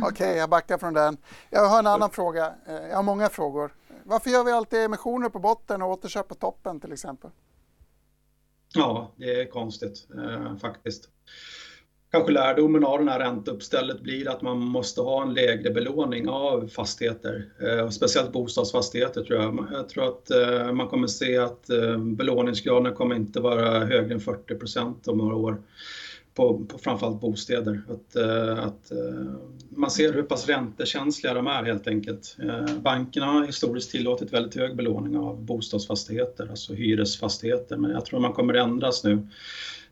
okay, jag backar från den. Jag har en annan fråga. Eh, jag har många frågor. Varför gör vi alltid emissioner på botten och återköp på toppen till exempel? Ja, det är konstigt eh, faktiskt kanske lärdomen av det här ränteuppstället blir att man måste ha en lägre belåning av fastigheter. Eh, speciellt bostadsfastigheter tror jag. Jag tror att eh, man kommer se att eh, belåningsgraden kommer inte vara högre än 40 procent om några år. På, på framförallt bostäder. Att, eh, att eh, man ser hur pass räntekänsliga de är helt enkelt. Eh, bankerna har historiskt tillåtit väldigt hög belåning av bostadsfastigheter, alltså hyresfastigheter. Men jag tror man kommer ändras nu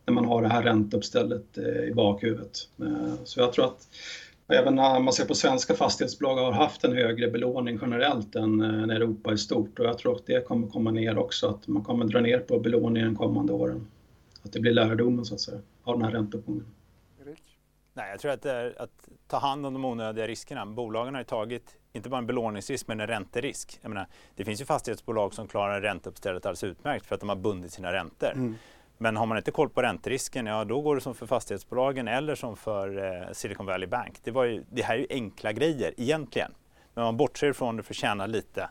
när man har det här ränteuppstället eh, i bakhuvudet. Eh, så jag tror att även när man ser på svenska fastighetsbolag har haft en högre belåning generellt än, eh, än Europa i stort och jag tror att det kommer komma ner också, att man kommer dra ner på belåningen de kommande åren. Att det blir lärdomen så att säga av den här ränteuppgången. Nej, jag tror att det är att ta hand om de onödiga riskerna. Bolagen har ju tagit inte bara en belåningsrisk men en ränterisk. Jag menar, det finns ju fastighetsbolag som klarar ränteuppstället alldeles utmärkt för att de har bundit sina räntor. Mm. Men har man inte koll på ränterisken, ja då går det som för fastighetsbolagen eller som för eh, Silicon Valley Bank. Det, var ju, det här är ju enkla grejer egentligen. Men man bortser ifrån det för att tjäna lite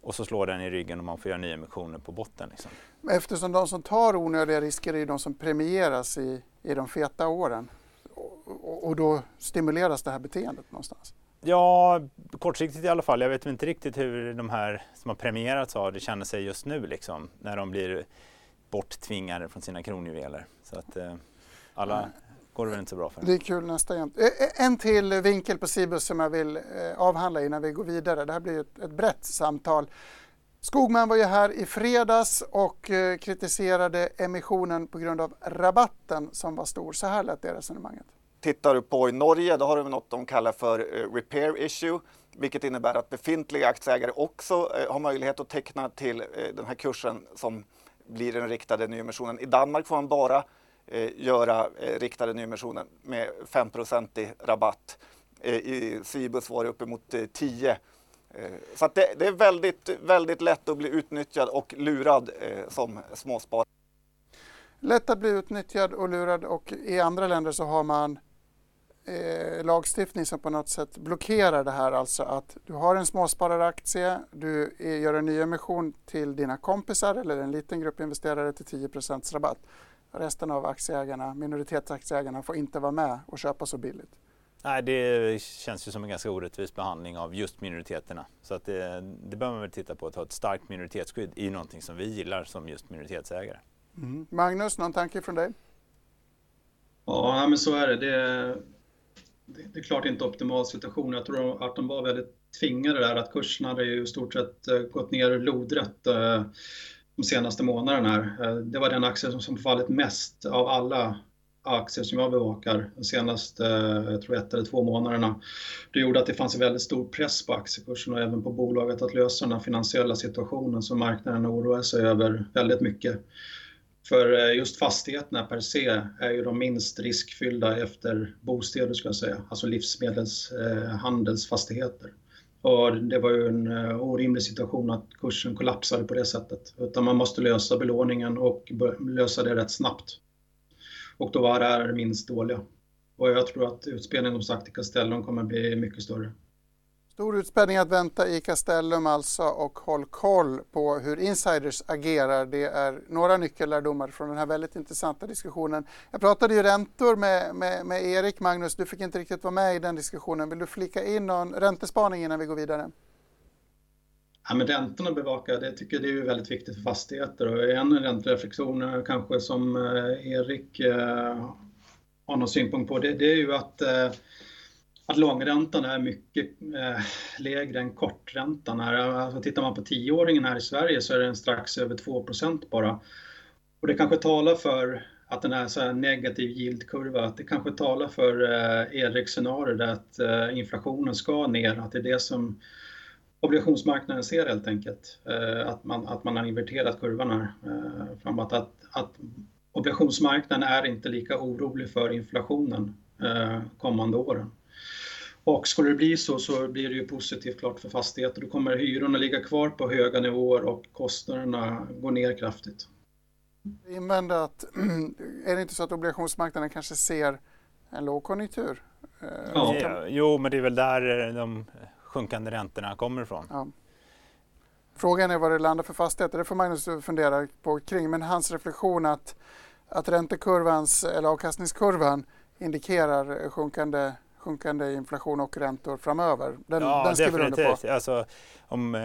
och så slår den i ryggen och man får göra nyemissioner på botten. Liksom. Eftersom de som tar onödiga risker är de som premieras i, i de feta åren och, och då stimuleras det här beteendet någonstans. Ja, kortsiktigt i alla fall. Jag vet inte riktigt hur de här som har premierats av det känner sig just nu liksom, när de blir borttvingade från sina kronjuveler. Så att eh, alla går det väl inte så bra för. Det är kul nästa igen. Eh, eh, en till vinkel på Cibus som jag vill eh, avhandla innan vi går vidare. Det här blir ett, ett brett samtal. Skogman var ju här i fredags och eh, kritiserade emissionen på grund av rabatten som var stor. Så här lät det resonemanget. Tittar du på i Norge, då har du något de kallar för eh, repair issue, vilket innebär att befintliga aktieägare också eh, har möjlighet att teckna till den här kursen som blir den riktade nyemissionen. I Danmark får man bara eh, göra eh, riktade nyemissioner med 5 i rabatt. Eh, I Cibus var det uppemot eh, 10 eh, så det, det, är väldigt, väldigt lätt att bli utnyttjad och lurad eh, som småsparare. Lätt att bli utnyttjad och lurad och i andra länder så har man eh, lagstiftning som på något sätt blockerar det här. Alltså att du har en småspararaktie, du gör en nyemission till dina kompisar eller en liten grupp investerare till 10% rabatt. Resten av aktieägarna, minoritetsaktieägarna får inte vara med och köpa så billigt. Nej, det känns ju som en ganska orättvis behandling av just minoriteterna. Så att det, det bör man väl titta på, att ha ett starkt minoritetsskydd i någonting som vi gillar som just minoritetsägare. Mm. Magnus, någon tanke från dig? Ja, men så är det. det det är klart inte optimal situation. Jag tror att de var väldigt tvingade där, att kurserna hade ju i stort sett eh, gått ner lodrätt eh, de senaste månaderna. Här. Eh, det var den aktie som fallit mest av alla aktier som jag bevakar de senaste, jag tror ett eller två månaderna. Det gjorde att det fanns en väldigt stor press på aktiekursen och även på bolaget att lösa den här finansiella situationen som marknaden oroar sig över väldigt mycket. För eh, just fastigheterna per se är ju de minst riskfyllda efter bostäder ska jag säga, alltså livsmedelshandelsfastigheter. Eh, och det var ju en eh, orimlig situation att kursen kollapsade på det sättet. Utan man måste lösa belåningen och lösa det rätt snabbt. Och då var det här minst dåliga. Och jag tror att utspelningen som sagt i Castellon kommer bli mycket större. Stor utspänning att vänta i Castellum alltså och håll koll på hur insiders agerar. Det är några nyckellärdomar från den här väldigt intressanta diskussionen. Jag pratade ju räntor med, med, med Erik. Magnus, du fick inte riktigt vara med i den diskussionen. Vill du flika in någon räntespaning innan vi går vidare? Ja, men räntorna bevakar, det tycker jag är väldigt viktigt för fastigheter och en räntereflektion eh, kanske som eh, Erik eh, har någon synpunkt på, det, det är ju att eh, att långräntan är mycket eh, lägre än korträntan. Här, alltså, tittar man på tioåringen här i Sverige så är den strax över 2% bara. Och det kanske talar för att den är så här negativ yieldkurva, att det kanske talar för eh, Eriks scenario där att eh, inflationen ska ner, att det är det som obligationsmarknaden ser helt enkelt. Eh, att, man, att man har inverterat kurvan här eh, framåt. Att, att obligationsmarknaden är inte lika orolig för inflationen eh, kommande åren. Och skulle det bli så så blir det ju positivt klart för fastigheter. Då kommer hyrorna ligga kvar på höga nivåer och kostnaderna går ner kraftigt. Invända att *clears throat* är det inte så att obligationsmarknaden kanske ser en lågkonjunktur? Ja. ja. Jo, men det är väl där de sjunkande räntorna kommer ifrån. Ja. Frågan är var det landar för fastigheter, det får Magnus fundera på kring. Men hans reflektion att, att räntekurvans eller avkastningskurvan indikerar sjunkande sjunkande inflation och räntor framöver. Den, ja, den skriver definitivt. under på. Alltså, om eh,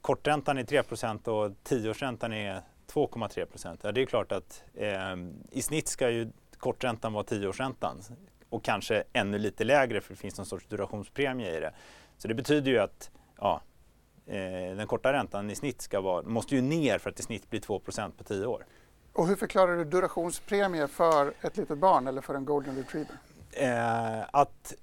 korträntan är 3% och tioårsräntan är 2,3 ja, det är klart att eh, i snitt ska ju korträntan vara tioårsräntan och kanske ännu lite lägre för det finns någon sorts durationspremie i det. Så det betyder ju att ja, eh, den korta räntan i snitt ska vara, måste ju ner för att i snitt bli 2% på tio år. Och hur förklarar du durationspremie för ett litet barn eller för en golden retriever? Eh, att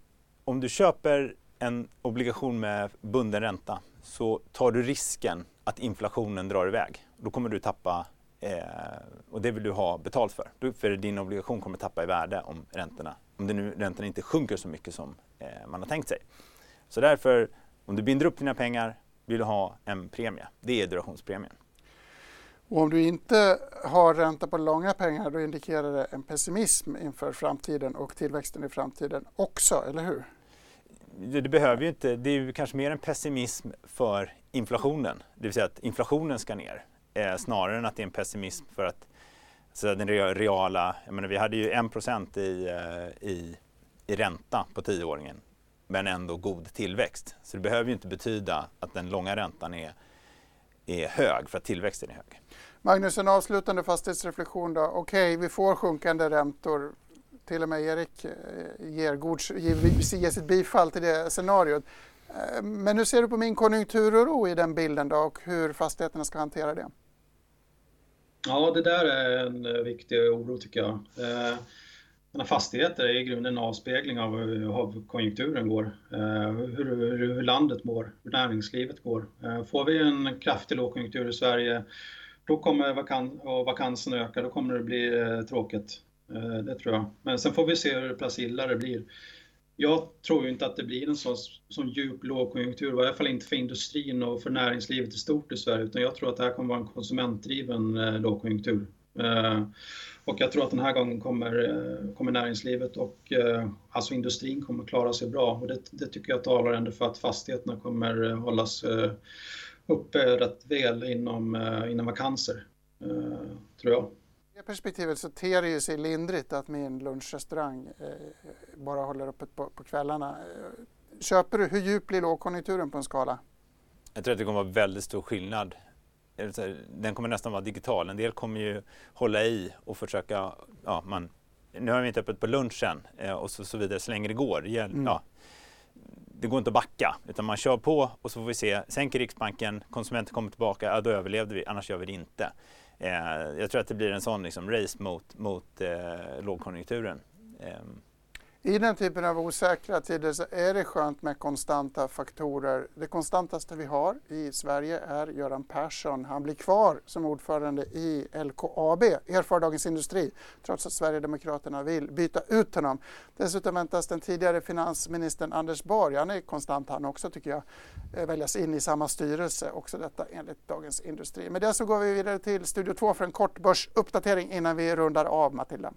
om du köper en obligation med bunden ränta så tar du risken att inflationen drar iväg. Då kommer du tappa eh, och det vill du ha betalt för. För din obligation kommer tappa i värde om räntorna, om det nu, räntorna inte sjunker så mycket som eh, man har tänkt sig. Så därför, om du binder upp dina pengar vill du ha en premie. Det är durationspremien. Och om du inte har ränta på långa pengar då indikerar det en pessimism inför framtiden och tillväxten i framtiden också, eller hur? Det, det behöver ju inte, det är ju kanske mer en pessimism för inflationen, det vill säga att inflationen ska ner, eh, snarare än att det är en pessimism för att så den reala, jag menar, vi hade ju 1 i, eh, i, i ränta på tioåringen men ändå god tillväxt. Så det behöver ju inte betyda att den långa räntan är, är hög för att tillväxten är hög. Magnus, en avslutande fastighetsreflektion då. Okej, vi får sjunkande räntor. Till och med Erik eh, ger, god, ger sitt bifall till det scenariot. Eh, men hur ser du på min konjunkturoro i den bilden då och hur fastigheterna ska hantera det? Ja, det där är en eh, viktig oro tycker jag. Fastigheter är i grunden en avspegling av hur konjunkturen går, hur, hur, hur landet mår, hur näringslivet går. Får vi en kraftig lågkonjunktur i Sverige då kommer vakan och vakansen öka, då kommer det bli eh, tråkigt. Eh, det tror jag. Men sen får vi se hur pass illa det blir. Jag tror ju inte att det blir en sån, sån djup lågkonjunktur, i alla fall inte för industrin och för näringslivet i stort i Sverige, utan jag tror att det här kommer vara en konsumentdriven eh, lågkonjunktur. Eh, och jag tror att den här gången kommer, eh, kommer näringslivet och eh, alltså industrin kommer klara sig bra och det, det tycker jag talar ändå för att fastigheterna kommer eh, hållas eh, uppe rätt väl inom, eh, inom vakanser, eh, tror jag. I det perspektivet så ter det sig lindrigt att min lunchrestaurang eh, bara håller öppet på, på kvällarna. Köper du, hur djup blir lågkonjunkturen på en skala? Jag tror att det kommer vara väldigt stor skillnad. Den kommer nästan vara digital. En del kommer ju hålla i och försöka, ja, man, nu har vi inte öppet på lunchen och så, så vidare så länge det går. Mm. Det går inte att backa utan man kör på och så får vi se. Sänker Riksbanken, konsumenten kommer tillbaka, ja, då överlevde vi, annars gör vi det inte. Eh, jag tror att det blir en sån liksom, race mot, mot eh, lågkonjunkturen. Eh, i den typen av osäkra tider så är det skönt med konstanta faktorer. Det konstantaste vi har i Sverige är Göran Persson. Han blir kvar som ordförande i LKAB, erfar Dagens Industri, trots att Sverigedemokraterna vill byta ut honom. Dessutom väntas den tidigare finansministern Anders Borg, han är konstant han också tycker jag, eh, väljas in i samma styrelse, också detta enligt Dagens Industri. Med det så går vi vidare till Studio 2 för en kort börsuppdatering innan vi rundar av Matilda.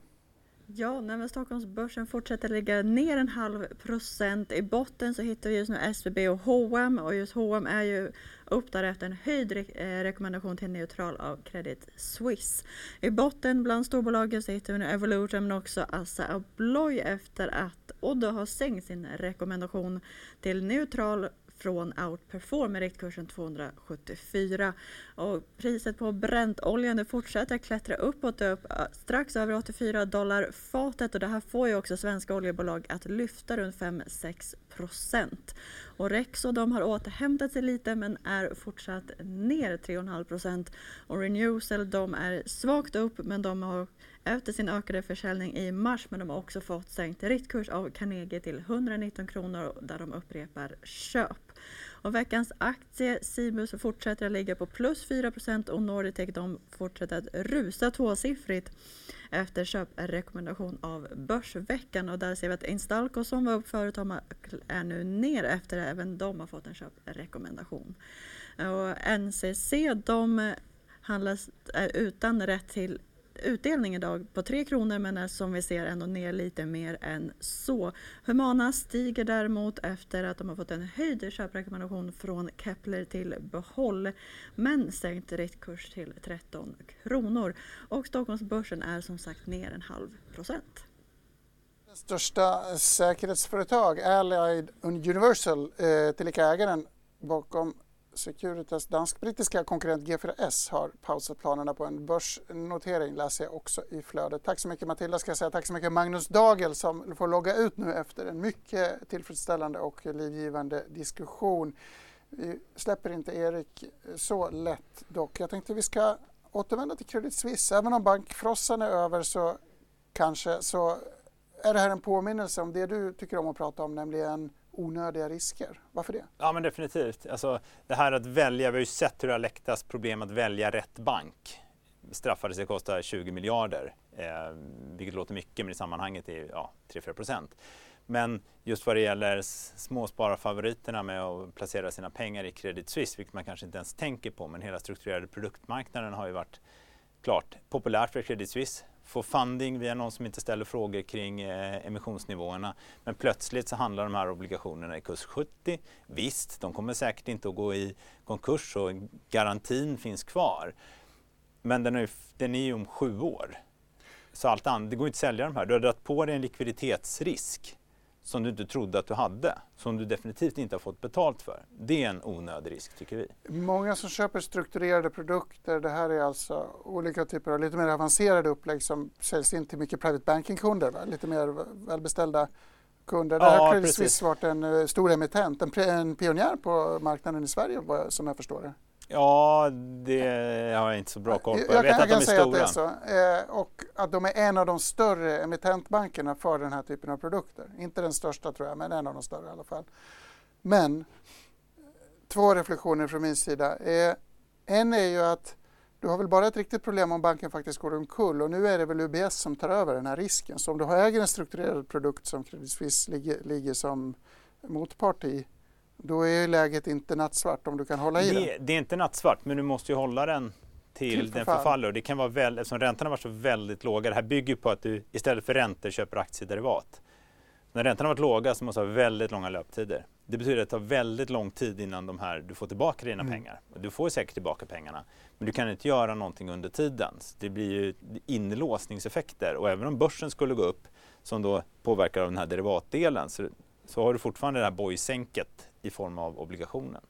Ja, när Stockholmsbörsen fortsätter ligga ner en halv procent. I botten så hittar vi just nu SBB och H&M och just H&M är ju upp där efter en höjd re eh, rekommendation till neutral av Credit Suisse. I botten bland storbolagen så hittar vi nu Evolution men också Assa Abloy efter att Oddo har sänkt sin rekommendation till neutral från Outperform med riktkursen 274. Och priset på Brentoljan fortsätter klättra uppåt upp strax över 84 dollar fatet och det här får ju också svenska oljebolag att lyfta runt 5-6 procent. Och Rexo de har återhämtat sig lite men är fortsatt ner 3,5 procent. Och Renewcell de är svagt upp men de har efter sin ökade försäljning i mars men de har också fått sänkt riktkurs av Carnegie till 119 kronor där de upprepar köp. Och veckans aktie, Cibus, fortsätter att ligga på plus 4% och Norditech de fortsätter att rusa tvåsiffrigt efter köprekommendation av Börsveckan. Och där ser vi att Instalco som var upp förut är nu ner efter att även de har fått en köprekommendation. Och NCC de handlas utan rätt till utdelning idag på 3 kronor men är som vi ser ändå ner lite mer än så. Humana stiger däremot efter att de har fått en höjd köprekommendation från Kepler till behåll men sänkt riktkurs till 13 kronor. Och Stockholmsbörsen är som sagt ner en halv procent. största säkerhetsföretag, Allied Universal, eh, tillika ägaren bakom Securitas dansk-brittiska konkurrent G4S har pausat planerna på en börsnotering läser jag också i flödet. Tack så mycket Matilda ska jag säga. Tack så mycket Magnus Dagel som får logga ut nu efter en mycket tillfredsställande och livgivande diskussion. Vi släpper inte Erik så lätt dock. Jag tänkte vi ska återvända till Credit Suisse. Även om bankfrossan är över så kanske så är det här en påminnelse om det du tycker om att prata om, nämligen onödiga risker. Varför det? Ja men definitivt. Alltså, det här att välja, vi har ju sett hur Alectas problem att välja rätt bank. Straffade sig kosta 20 miljarder, eh, vilket låter mycket men i sammanhanget är ja, 3-4 procent. Men just vad det gäller småspararfavoriterna med att placera sina pengar i Credit Suisse, vilket man kanske inte ens tänker på, men hela strukturerade produktmarknaden har ju varit klart populärt för Credit Suisse få funding via någon som inte ställer frågor kring eh, emissionsnivåerna. Men plötsligt så handlar de här obligationerna i kurs 70. Visst, de kommer säkert inte att gå i konkurs och garantin finns kvar. Men den är, den är ju om sju år. Så allt annat, det går inte att sälja de här. Du har dragit på dig en likviditetsrisk som du inte trodde att du hade, som du definitivt inte har fått betalt för. Det är en onödig risk tycker vi. Många som köper strukturerade produkter, det här är alltså olika typer av lite mer avancerade upplägg som säljs in till mycket private banking-kunder, lite mer välbeställda kunder. Det här har Credit Suisse varit en uh, stor emittent, en, en pionjär på marknaden i Sverige som jag förstår det. Ja, det har jag inte så bra koll på. Jag, jag vet kan, att de är stora. Att det är så. Eh, och att de är en av de större emittentbankerna för den här typen av produkter. Inte den största tror jag, men en av de större i alla fall. Men två reflektioner från min sida. Eh, en är ju att du har väl bara ett riktigt problem om banken faktiskt går omkull och nu är det väl UBS som tar över den här risken. Så om du har äger en strukturerad produkt som Credit Suisse ligger, ligger som motpart i då är läget inte nattsvart om du kan hålla i det, den. Det är inte nattsvart, men du måste ju hålla den till, till den förfaller. Det kan vara väl, eftersom räntorna var så väldigt låga. Det här bygger på att du istället för räntor köper aktiederivat. När räntorna varit låga så måste du ha väldigt långa löptider. Det betyder att det tar väldigt lång tid innan de här, du får tillbaka dina mm. pengar. Du får säkert tillbaka pengarna, men du kan inte göra någonting under tiden. Det blir ju inlåsningseffekter och även om börsen skulle gå upp, som då påverkar av den här derivatdelen, så, så har du fortfarande det här bojsänket i form av obligationen.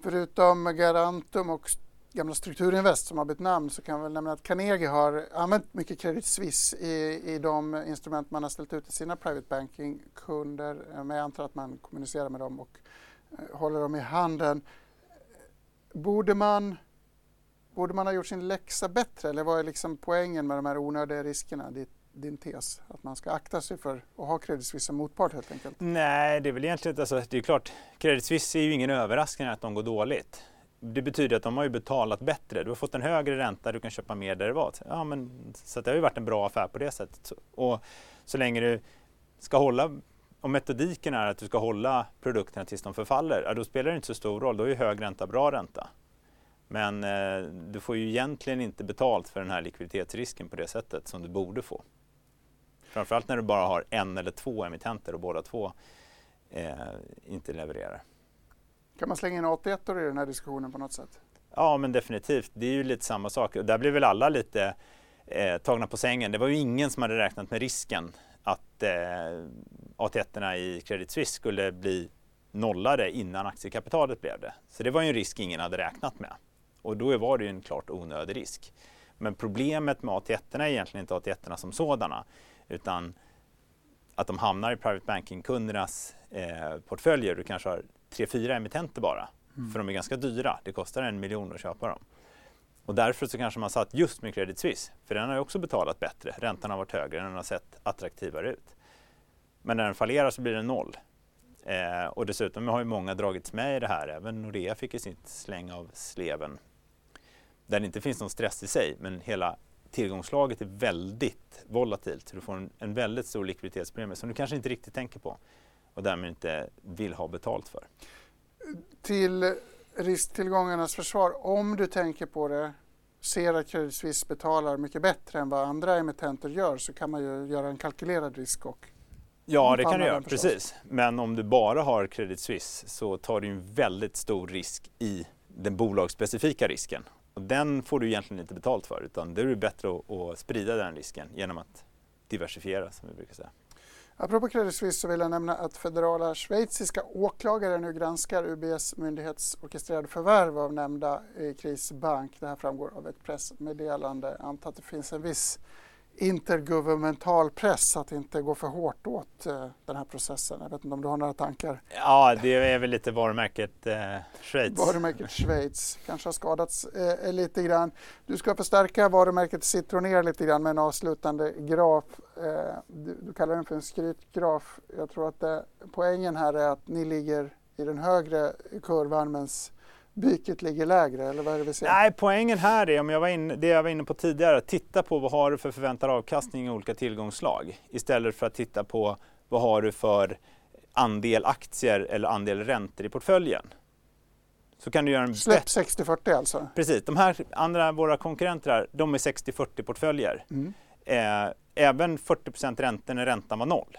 Förutom Garantum och gamla Strukturinvest som har bytt namn så kan jag väl nämna att Carnegie har använt mycket Credit Suisse i, i de instrument man har ställt ut till sina private banking-kunder. Men jag antar att man kommunicerar med dem och eh, håller dem i handen. Borde man, borde man ha gjort sin läxa bättre eller vad är liksom poängen med de här onödiga riskerna? Dit din tes? Att man ska akta sig för att ha Credit Suisse som motpart helt enkelt? Nej, det är väl egentligen alltså, det är klart, Credit Suisse är ju ingen överraskning att de går dåligt. Det betyder att de har ju betalat bättre. Du har fått en högre ränta, du kan köpa mer derivat. Ja, men, så det har ju varit en bra affär på det sättet. Och så länge du ska hålla om metodiken är att du ska hålla produkterna tills de förfaller, ja, då spelar det inte så stor roll. Då är ju hög ränta bra ränta. Men eh, du får ju egentligen inte betalt för den här likviditetsrisken på det sättet som du borde få. Framförallt när du bara har en eller två emittenter och båda två eh, inte levererar. Kan man slänga in 81 i den här diskussionen på något sätt? Ja, men definitivt. Det är ju lite samma sak. Där blev väl alla lite eh, tagna på sängen. Det var ju ingen som hade räknat med risken att eh, AT1 i Credit Suisse skulle bli nollade innan aktiekapitalet blev det. Så det var ju en risk ingen hade räknat med. Och då var det ju en klart onödig risk. Men problemet med AT1 är egentligen inte AT1 som sådana utan att de hamnar i private banking-kundernas eh, portföljer. Du kanske har tre, fyra emittenter bara, mm. för de är ganska dyra. Det kostar en miljon att köpa dem. Och därför så kanske man satt just med Credit Suisse, för den har ju också betalat bättre. Räntan har varit högre, den har sett attraktivare ut. Men när den fallerar så blir den noll. Eh, och dessutom har ju många dragits med i det här. Även Nordea fick ju sitt släng av sleven. Där det inte finns någon stress i sig, men hela tillgångslaget är väldigt volatilt. Du får en, en väldigt stor likviditetspremie som du kanske inte riktigt tänker på och därmed inte vill ha betalt för. Till risktillgångarnas försvar, om du tänker på det, ser att Credit Suisse betalar mycket bättre än vad andra emittenter gör så kan man ju göra en kalkylerad risk och Ja, det kan du göra, precis. Men om du bara har Credit Suisse så tar du en väldigt stor risk i den bolagsspecifika risken och den får du egentligen inte betalt för utan det är bättre att, att sprida den risken genom att diversifiera som vi brukar säga. Apropå Credit Suisse så vill jag nämna att federala schweiziska åklagare nu granskar UBS myndighetsorkestrerade förvärv av nämnda eh, krisbank. Det här framgår av ett pressmeddelande. Jag antar att det finns en viss intergovernmental press att inte gå för hårt åt eh, den här processen. Jag vet inte om du har några tankar? Ja, det är väl lite varumärket eh, Schweiz. Varumärket Schweiz kanske har skadats eh, lite grann. Du ska förstärka varumärket Citroner lite grann med en avslutande graf. Eh, du, du, kallar den för en skrytgraf. Jag tror att det, poängen här är att ni ligger i den högre kurvan medan byket ligger lägre eller vad är det vi ser? Nej, poängen här är, om jag var in, det jag var inne på tidigare, titta på vad har du för förväntad avkastning i olika tillgångslag istället för att titta på vad har du för andel aktier eller andel räntor i portföljen. Så kan du göra en Släpp 60-40 alltså? Precis, de här andra, våra konkurrenter här, de är 60-40 portföljer. Mm. Eh, även 40 räntor när räntan var noll.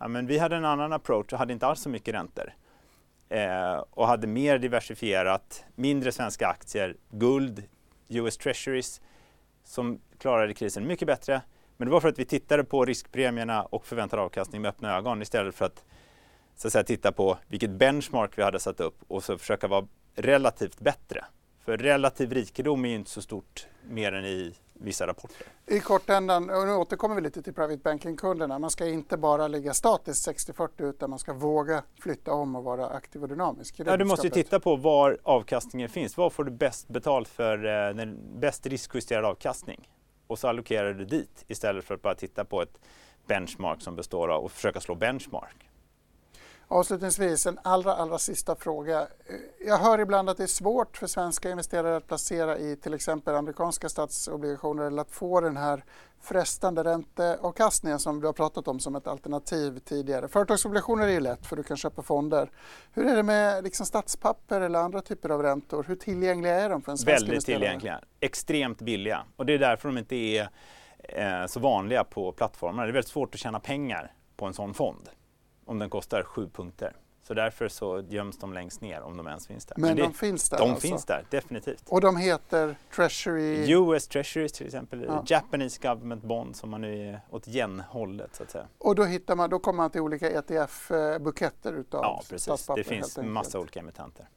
Ja, men vi hade en annan approach och hade inte alls så mycket räntor eh, och hade mer diversifierat, mindre svenska aktier, guld, US Treasuries som klarade krisen mycket bättre. Men det var för att vi tittade på riskpremierna och förväntad avkastning med öppna ögon istället för att, så att säga, titta på vilket benchmark vi hade satt upp och så försöka vara relativt bättre. För relativ rikedom är ju inte så stort mer än i vissa rapporter. I kortändan, och nu återkommer vi lite till private banking-kunderna, man ska inte bara ligga statiskt 60-40 utan man ska våga flytta om och vara aktiv och dynamisk. Ja, du måste ju titta på var avkastningen finns. Var får du bäst betalt för eh, den bäst riskjusterad avkastning? Och så allokerar du dit istället för att bara titta på ett benchmark som består av och försöka slå benchmark. Avslutningsvis en allra, allra sista fråga. Jag hör ibland att det är svårt för svenska investerare att placera i till exempel amerikanska statsobligationer eller att få den här frestande ränteavkastningen som du har pratat om som ett alternativ tidigare. Företagsobligationer är ju lätt för du kan köpa fonder. Hur är det med liksom statspapper eller andra typer av räntor? Hur tillgängliga är de för en svensk Väldigt investerare? Väldigt tillgängliga, extremt billiga och det är därför de inte är eh, så vanliga på plattformarna. Det är väldigt svårt att tjäna pengar på en sån fond om den kostar sju punkter. Så därför så göms de längst ner om de ens finns där. Men, Men det, de finns där De alltså. finns där, definitivt. Och de heter Treasury? US Treasuries till exempel, ja. Japanese Government Bond som man nu är åt yen-hållet så att säga. Och då hittar man, då kommer man till olika ETF-buketter utav Ja, precis. Det finns massa olika emittenter.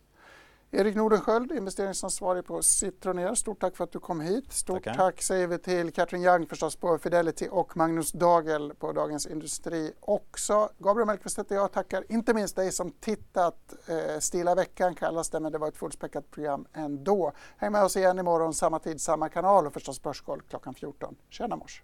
Erik Nordenskjöld, investeringsansvarig på Citroner. Stort tack för att du kom hit. Stort Tackar. tack säger vi till Katrin Young förstås på Fidelity och Magnus Dagel på Dagens Industri också. Gabriel Mellqvist heter jag. Tackar inte minst dig som tittat. Eh, Stilla veckan kallas det, men det var ett fullspäckat program ändå. Häng med oss igen imorgon, samma tid, samma kanal och förstås Börskoll klockan 14. Tjena mors!